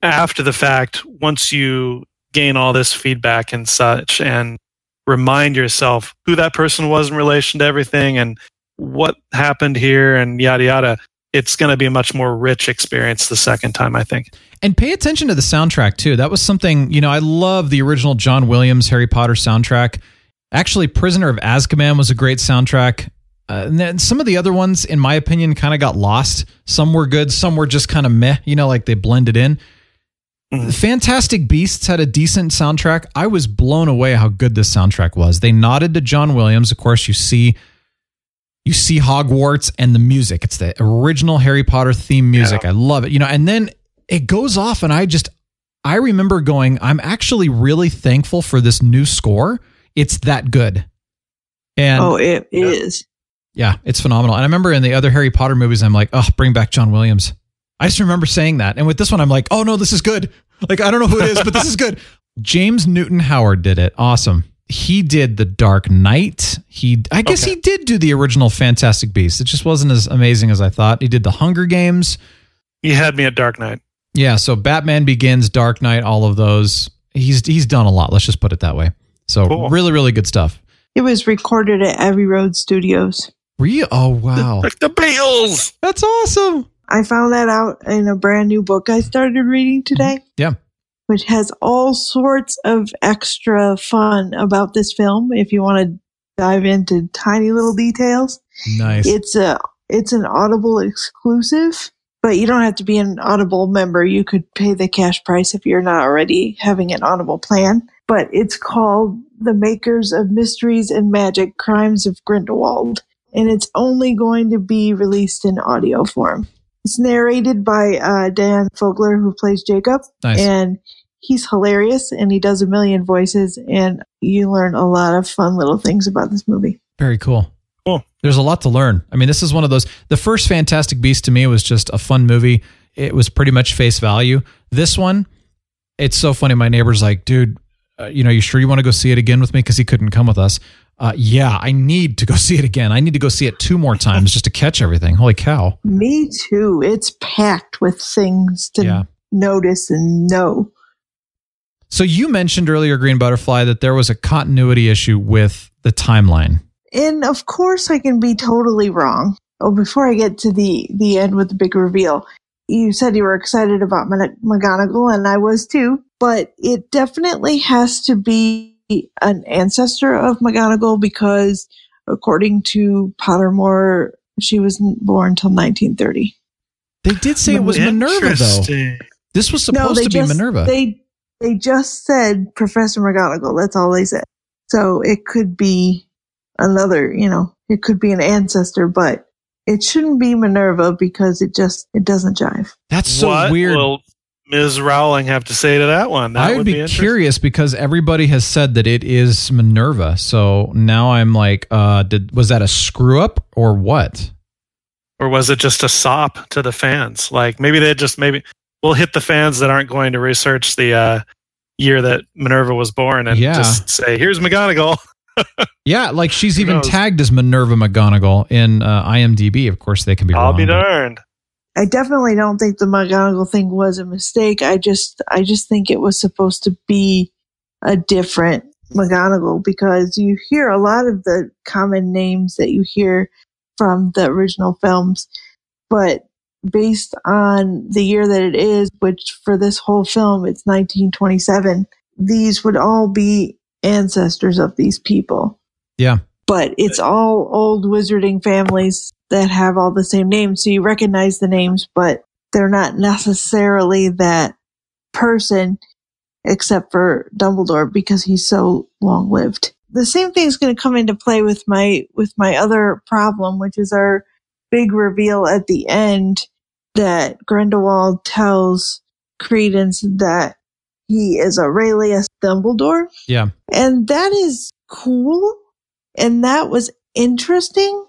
after the fact, once you gain all this feedback and such and remind yourself who that person was in relation to everything and what happened here and yada yada, it's going to be a much more rich experience the second time, I think. And pay attention to the soundtrack too. That was something, you know, I love the original John Williams Harry Potter soundtrack. Actually, Prisoner of Azkaban was a great soundtrack. Uh, and then some of the other ones, in my opinion, kind of got lost. Some were good, some were just kind of meh, you know, like they blended in. Mm-hmm. Fantastic Beasts had a decent soundtrack. I was blown away how good this soundtrack was. They nodded to John Williams. Of course, you see you see Hogwarts and the music. It's the original Harry Potter theme music. I love it. You know, and then it goes off and I just I remember going, I'm actually really thankful for this new score. It's that good. And oh, it is. yeah, it's phenomenal. And I remember in the other Harry Potter movies, I'm like, oh, bring back John Williams. I just remember saying that. And with this one, I'm like, oh no, this is good. Like, I don't know who it is, but this is good. James Newton Howard did it. Awesome. He did The Dark Knight. He, I guess Okay. he did do the original Fantastic Beasts. It just wasn't as amazing as I thought. He did The Hunger Games. He had me at Dark Knight. Yeah, so Batman Begins, Dark Knight, all of those. He's he's done a lot. Let's just put it that way. So Cool. really, really good stuff. It was recorded at Abbey Road Studios. Were you? Oh wow, Like the Beatles. that's awesome. I found that out in a brand new book I started reading mm-hmm. today, Yeah, which has all sorts of extra fun about this film. If you want to dive into tiny little details, nice. it's a it's an Audible exclusive, but you don't have to be an Audible member. You could pay the cash price if you're not already having an Audible plan. But it's called The Makers of Mysteries and Magic: Crimes of Grindelwald, and it's only going to be released in audio form. It's narrated by uh, Dan Fogler, who plays Jacob, Nice. and he's hilarious, and he does a million voices, and you learn a lot of fun little things about this movie. Very cool. Cool. There's a lot to learn. I mean, this is one of those. The first Fantastic Beast to me was just a fun movie. It was pretty much face value. This one, it's so funny. My neighbor's like, dude, uh, you know, you sure you want to go see it again with me? Because he couldn't come with us. Uh, yeah, I need to go see it again. I need to go see it two more times just to catch everything. Holy cow. Me too. It's packed with things to Yeah. notice and know. So you mentioned earlier, Green Butterfly, that there was a continuity issue with the timeline. And of course, I can be totally wrong. Oh, before I get to the the end with the big reveal, you said you were excited about McGonagall, and I was too. But it definitely has to be an ancestor of McGonagall because, according to Pottermore, she wasn't born until 1930. They did say it was Minerva, though. This was supposed they to be just, Minerva. They they just said Professor McGonagall. That's all they said. So it could be another, you know, it could be an ancestor, but it shouldn't be Minerva because it just it doesn't jive. That's so what weird. will Ms. Rowling have to say to that one? That I would be, interesting. curious because everybody has said that it is Minerva. So now I'm like, uh, did was that a screw up or what? Or was it just a sop to the fans? Like maybe they just maybe we'll hit the fans that aren't going to research the uh, year that Minerva was born and Yeah. just say, "Here's McGonagall." Yeah, like she's even tagged as Minerva McGonagall in uh, IMDb. Of course, they can be I'll wrong. be darned. I definitely don't think the McGonagall thing was a mistake. I just I just think it was supposed to be a different McGonagall because you hear a lot of the common names that you hear from the original films, but based on the year that it is, which for this whole film it's 1927, these would all be ancestors of these people Yeah. but it's all old wizarding families that have all the same names. So you recognize the names, but they're not necessarily that person except for Dumbledore because he's so long lived. The same thing is going to come into play with my, with my other problem, which is our big reveal at the end that Grindelwald tells Credence that he is Aurelius Dumbledore. Yeah. And that is cool. And that was interesting.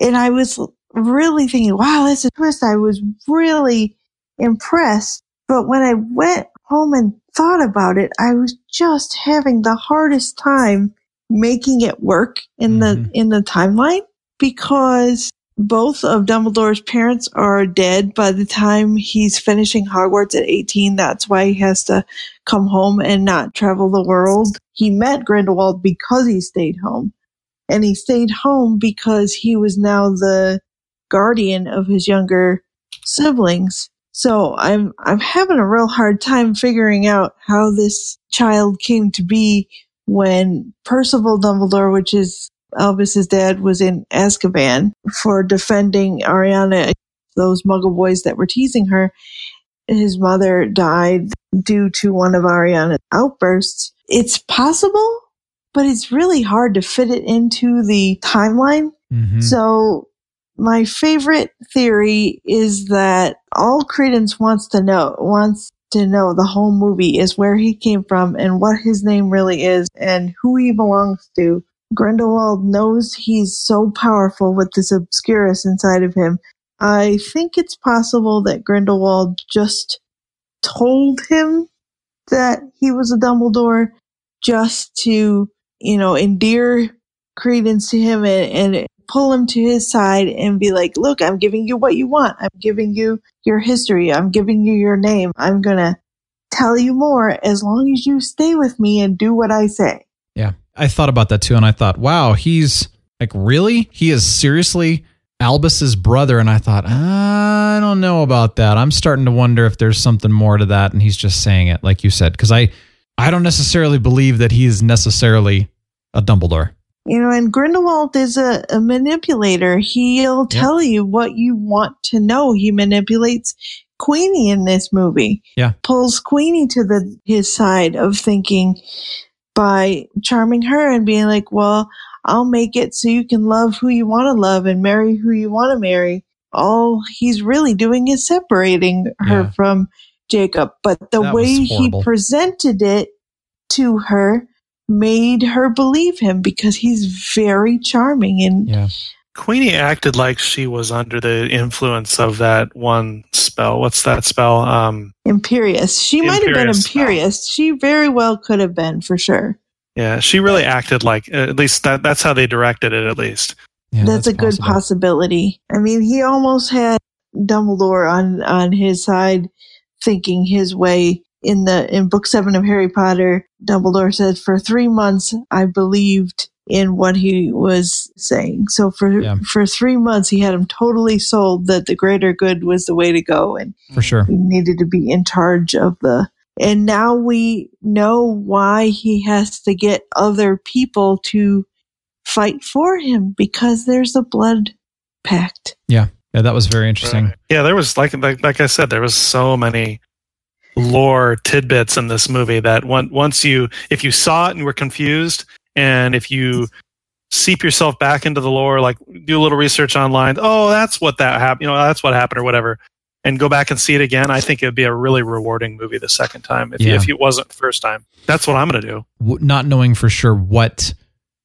And I was really thinking, wow, that's a twist. I was really impressed. But when I went home and thought about it, I was just having the hardest time making it work in Mhm. the, in the timeline because both of Dumbledore's parents are dead by the time he's finishing Hogwarts at 18. That's why he has to come home and not travel the world. He met Grindelwald because he stayed home. And he stayed home because he was now the guardian of his younger siblings. So I'm I'm having a real hard time figuring out how this child came to be when Percival Dumbledore, which is Albus's dad, was in Azkaban for defending Ariana, those Muggle boys that were teasing her. His mother died due to one of Ariana's outbursts. It's possible, but it's really hard to fit it into the timeline. Mhm. So my favorite theory is that all Credence wants to know wants to know the whole movie is where he came from and what his name really is and who he belongs to. Grindelwald knows he's so powerful with this Obscurus inside of him. I think it's possible that Grindelwald just told him that he was a Dumbledore just to, you know, endear credence to him and, and pull him to his side and be like, look, I'm giving you what you want. I'm giving you your history. I'm giving you your name. I'm going to tell you more as long as you stay with me and do what I say. Yeah. I thought about that too. And I thought, wow, he's like, really? He is seriously Albus's brother. And I thought, I don't know about that. I'm starting to wonder if there's something more to that. And he's just saying it, like you said, because I, I don't necessarily believe that he is necessarily a Dumbledore. You know, and Grindelwald is a, a manipulator. He'll tell you what you want to know. He manipulates Queenie in this movie. Yeah. Pulls Queenie to the his side of thinking by charming her and being like, "Well, I'll make it so you can love who you want to love and marry who you want to marry." All he's really doing is separating her Yeah. from Jacob. But the That way he presented it to her made her believe him because he's very charming and Yeah. Queenie acted like she was under the influence of that one spell. What's that spell? Um, imperius. She might have been Imperius. imperius. She very well could have been for sure. yeah, she really acted like at least that, that's how they directed it. At least Yeah, that's, a good possible. possibility. I mean, he almost had Dumbledore on on his side, thinking his way in the in book seven of Harry Potter, Dumbledore said, "For three months, I believed in what he was saying. So for Yeah. for three months, he had him totally sold that the greater good was the way to go, and For sure. he needed to be in charge of the. And now we know why he has to get other people to fight for him because there's a blood pact. Yeah. Yeah, that was very interesting. Yeah, there was like like like I said, there was so many lore tidbits in this movie that one, once you if you saw it and were confused, and if you seep yourself back into the lore, like do a little research online, oh, that's what that happened, you know, that's what happened or whatever, and go back and see it again, I think it would be a really rewarding movie the second time if, Yeah. if it wasn't the first time. That's what I'm going to do. Not knowing for sure what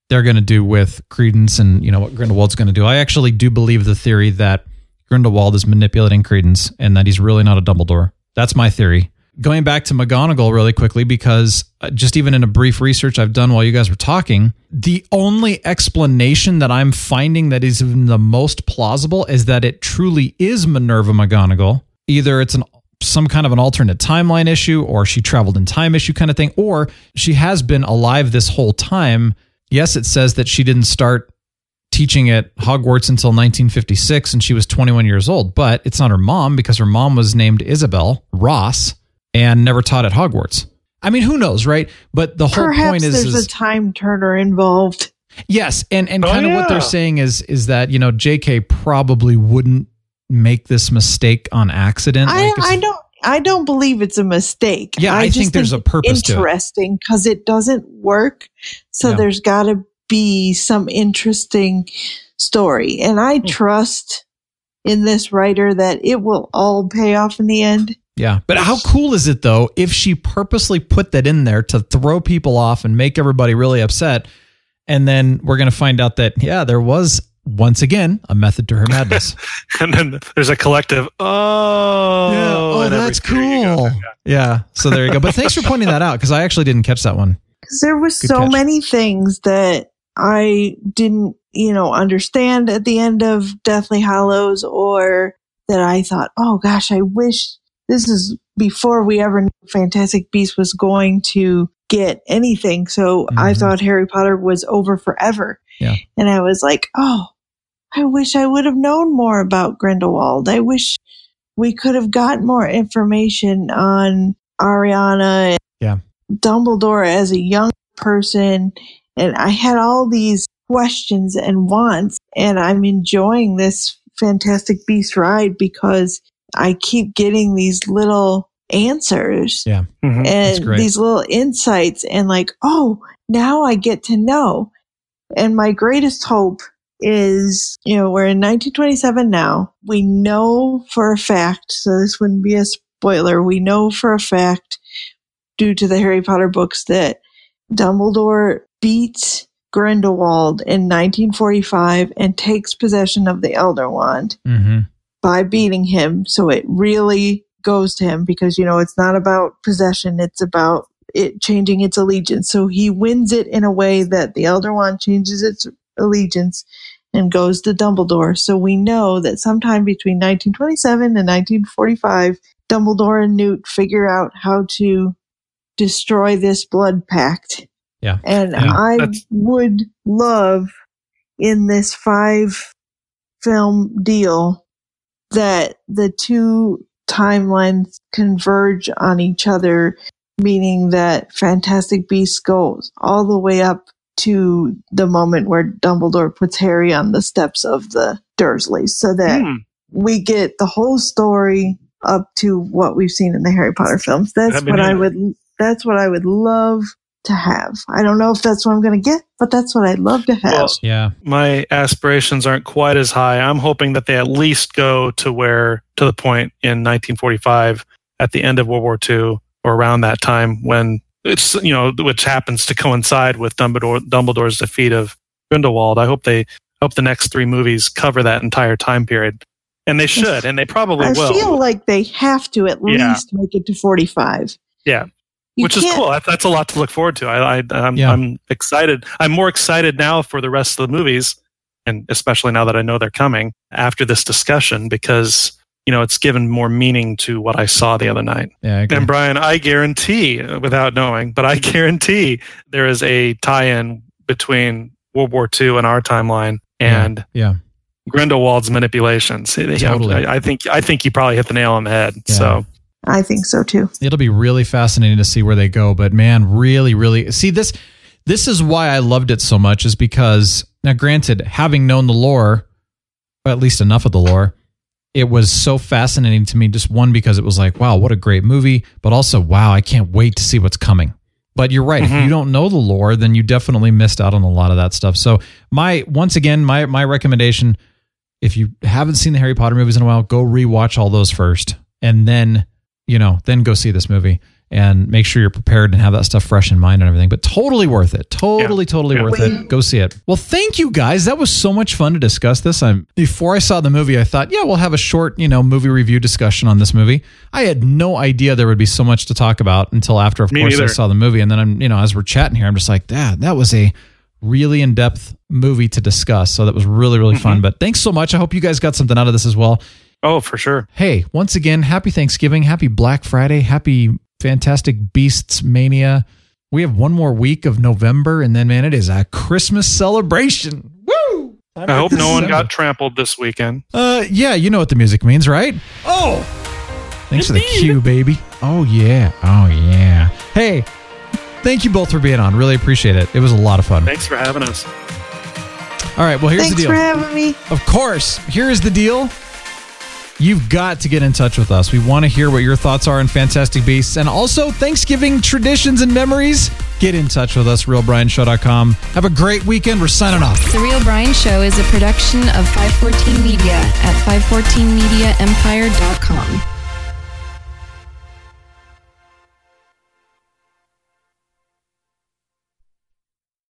they're going to do with Credence and you know what Grindelwald's going to do. I actually do believe the theory that Grindelwald is manipulating Credence and that he's really not a Dumbledore. That's my theory. Going back to McGonagall really quickly because uh, just even in a brief research I've done while you guys were talking, the only explanation that I'm finding that is the most plausible is that it truly is Minerva McGonagall. Either it's an some kind of an alternate timeline issue or she traveled in time issue kind of thing or she has been alive this whole time. Yes, it says that she didn't start teaching at Hogwarts until 1956 and she was 21 years old, but it's not her mom because her mom was named Isobel Ross and never taught at Hogwarts. I mean, who knows, right? But the whole Perhaps point is, there's is a time turner involved. yes, and and Oh, kind of what they're saying is is that you know J.K. probably wouldn't make this mistake on accident. I, Like, I don't I don't believe it's a mistake. Yeah, I just think there's a purpose interesting because it doesn't work. So Yeah. there's got to be some interesting story, and I Hmm. trust in this writer that it will all pay off in the end. Yeah. But how cool is it though if she purposely put that in there to throw people off and make everybody really upset? And then we're going to find out that, yeah, there was once again a method to her madness. And then there's a collective, oh, Oh, that's there you cool. Yeah. So there you go. But thanks for pointing that out because I actually didn't catch that one. Because there was Good so catch. many things that I didn't, you know, understand at the end of Deathly Hallows, or that I thought, oh gosh, I wish this is before we ever knew Fantastic Beasts was going to get anything. So I Mhm. thought Harry Potter was over forever. Yeah. And I was like, oh, I wish I would have known more about Grindelwald. I wish we could have gotten more information on Ariana and Yeah. Dumbledore as a young person. And I had all these questions and wants, and I'm enjoying this Fantastic Beast ride because I keep getting these little answers Yeah. Mhm. And these little insights and like oh now i get to know and my greatest hope is you know we're in 1927 now we know for a fact so this wouldn't be a spoiler we know for a fact due to the harry potter books that dumbledore beats grindelwald in 1945 and takes possession of the elder wand Mm-hmm. by beating him. So it really goes to him because, you know, it's not about possession. It's about it changing its allegiance. So he wins it in a way that the Elder Wand changes its allegiance and goes to Dumbledore. So we know that sometime between 1927 and 1945, Dumbledore and Newt figure out how to destroy this blood pact. Yeah. And Yeah, I that's- would love in this five film deal that the two timelines converge on each other, meaning that Fantastic Beasts goes all the way up to the moment where Dumbledore puts Harry on the steps of the Dursleys, so that Hmm. we get the whole story up to what we've seen in the Harry Potter films. That's That'd what I would. That's what I would love to have. I don't know if that's what I'm going to get, but that's what I'd love to have. Well, Yeah. my aspirations aren't quite as high. I'm hoping that they at least go to where to the point in 1945 at the end of World War II or around that time when it's you know which happens to coincide with Dumbledore, Dumbledore's defeat of Grindelwald. I hope they hope the next three movies cover that entire time period, and they should, and they probably I will. feel like they have to at Yeah. least make it to 45. Yeah. You which is can't- cool. That, that's a lot to look forward to. I, I I'm, Yeah. I'm excited. I'm more excited now for the rest of the movies, and especially now that I know they're coming after this discussion, because you know, it's given more meaning to what I saw the other night. Yeah, And Brian, I guarantee, without knowing, but I guarantee there is a tie-in between World War II and our timeline and yeah. Grindelwald's manipulations. You know, Totally. I, I think I think you probably hit the nail on the head. Yeah. So I think so too. it'll be really fascinating to see where they go but man really really see this this is why i loved it so much is because now granted having known the lore or at least enough of the lore it was so fascinating to me just one because it was like wow what a great movie but also wow i can't wait to see what's coming. But you're right if you mm-hmm. don't know the lore then you definitely missed out on a lot of that stuff. So my once again my my recommendation if you haven't seen the harry potter movies in a while go rewatch all those first and then you know, then go see this movie and make sure you're prepared and have that stuff fresh in mind and everything. But totally worth it. Totally, totally Yeah. worth it. Go see it. Well, thank you guys. That was so much fun to discuss this. I'm before I saw the movie, I thought, yeah, we'll have a short, you know, movie review discussion on this movie. I had no idea there would be so much to talk about until after, of Me course, I saw the movie. And then I'm, you know, as we're chatting here, I'm just like, yeah, that was a really in-depth movie to discuss. So that was really, really fun. Mm-hmm. But thanks so much. I hope you guys got something out of this as well oh, for sure. hey, once again, happy Thanksgiving, happy Black Friday, happy Fantastic Beasts Mania. We have one more week of November, and then, man, it is a Christmas celebration. Woo! I hope no one got trampled this weekend. Uh, yeah, you know what the music means, right? Oh, thanks for the cue, baby. Oh yeah, oh yeah. Hey, thank you both for being on. Really appreciate it. It was a lot of fun. Thanks for having us. All right, well, here's Thanks the deal. Thanks for having me. Of course. Here is the deal. You've got to get in touch with us. We want to hear what your thoughts are on Fantastic Beasts and also Thanksgiving traditions and memories. Get in touch with us, realbrianshow.com. Have a great weekend. We're signing off. The Real Brian Show is a production of 514 Media at 514mediaempire.com.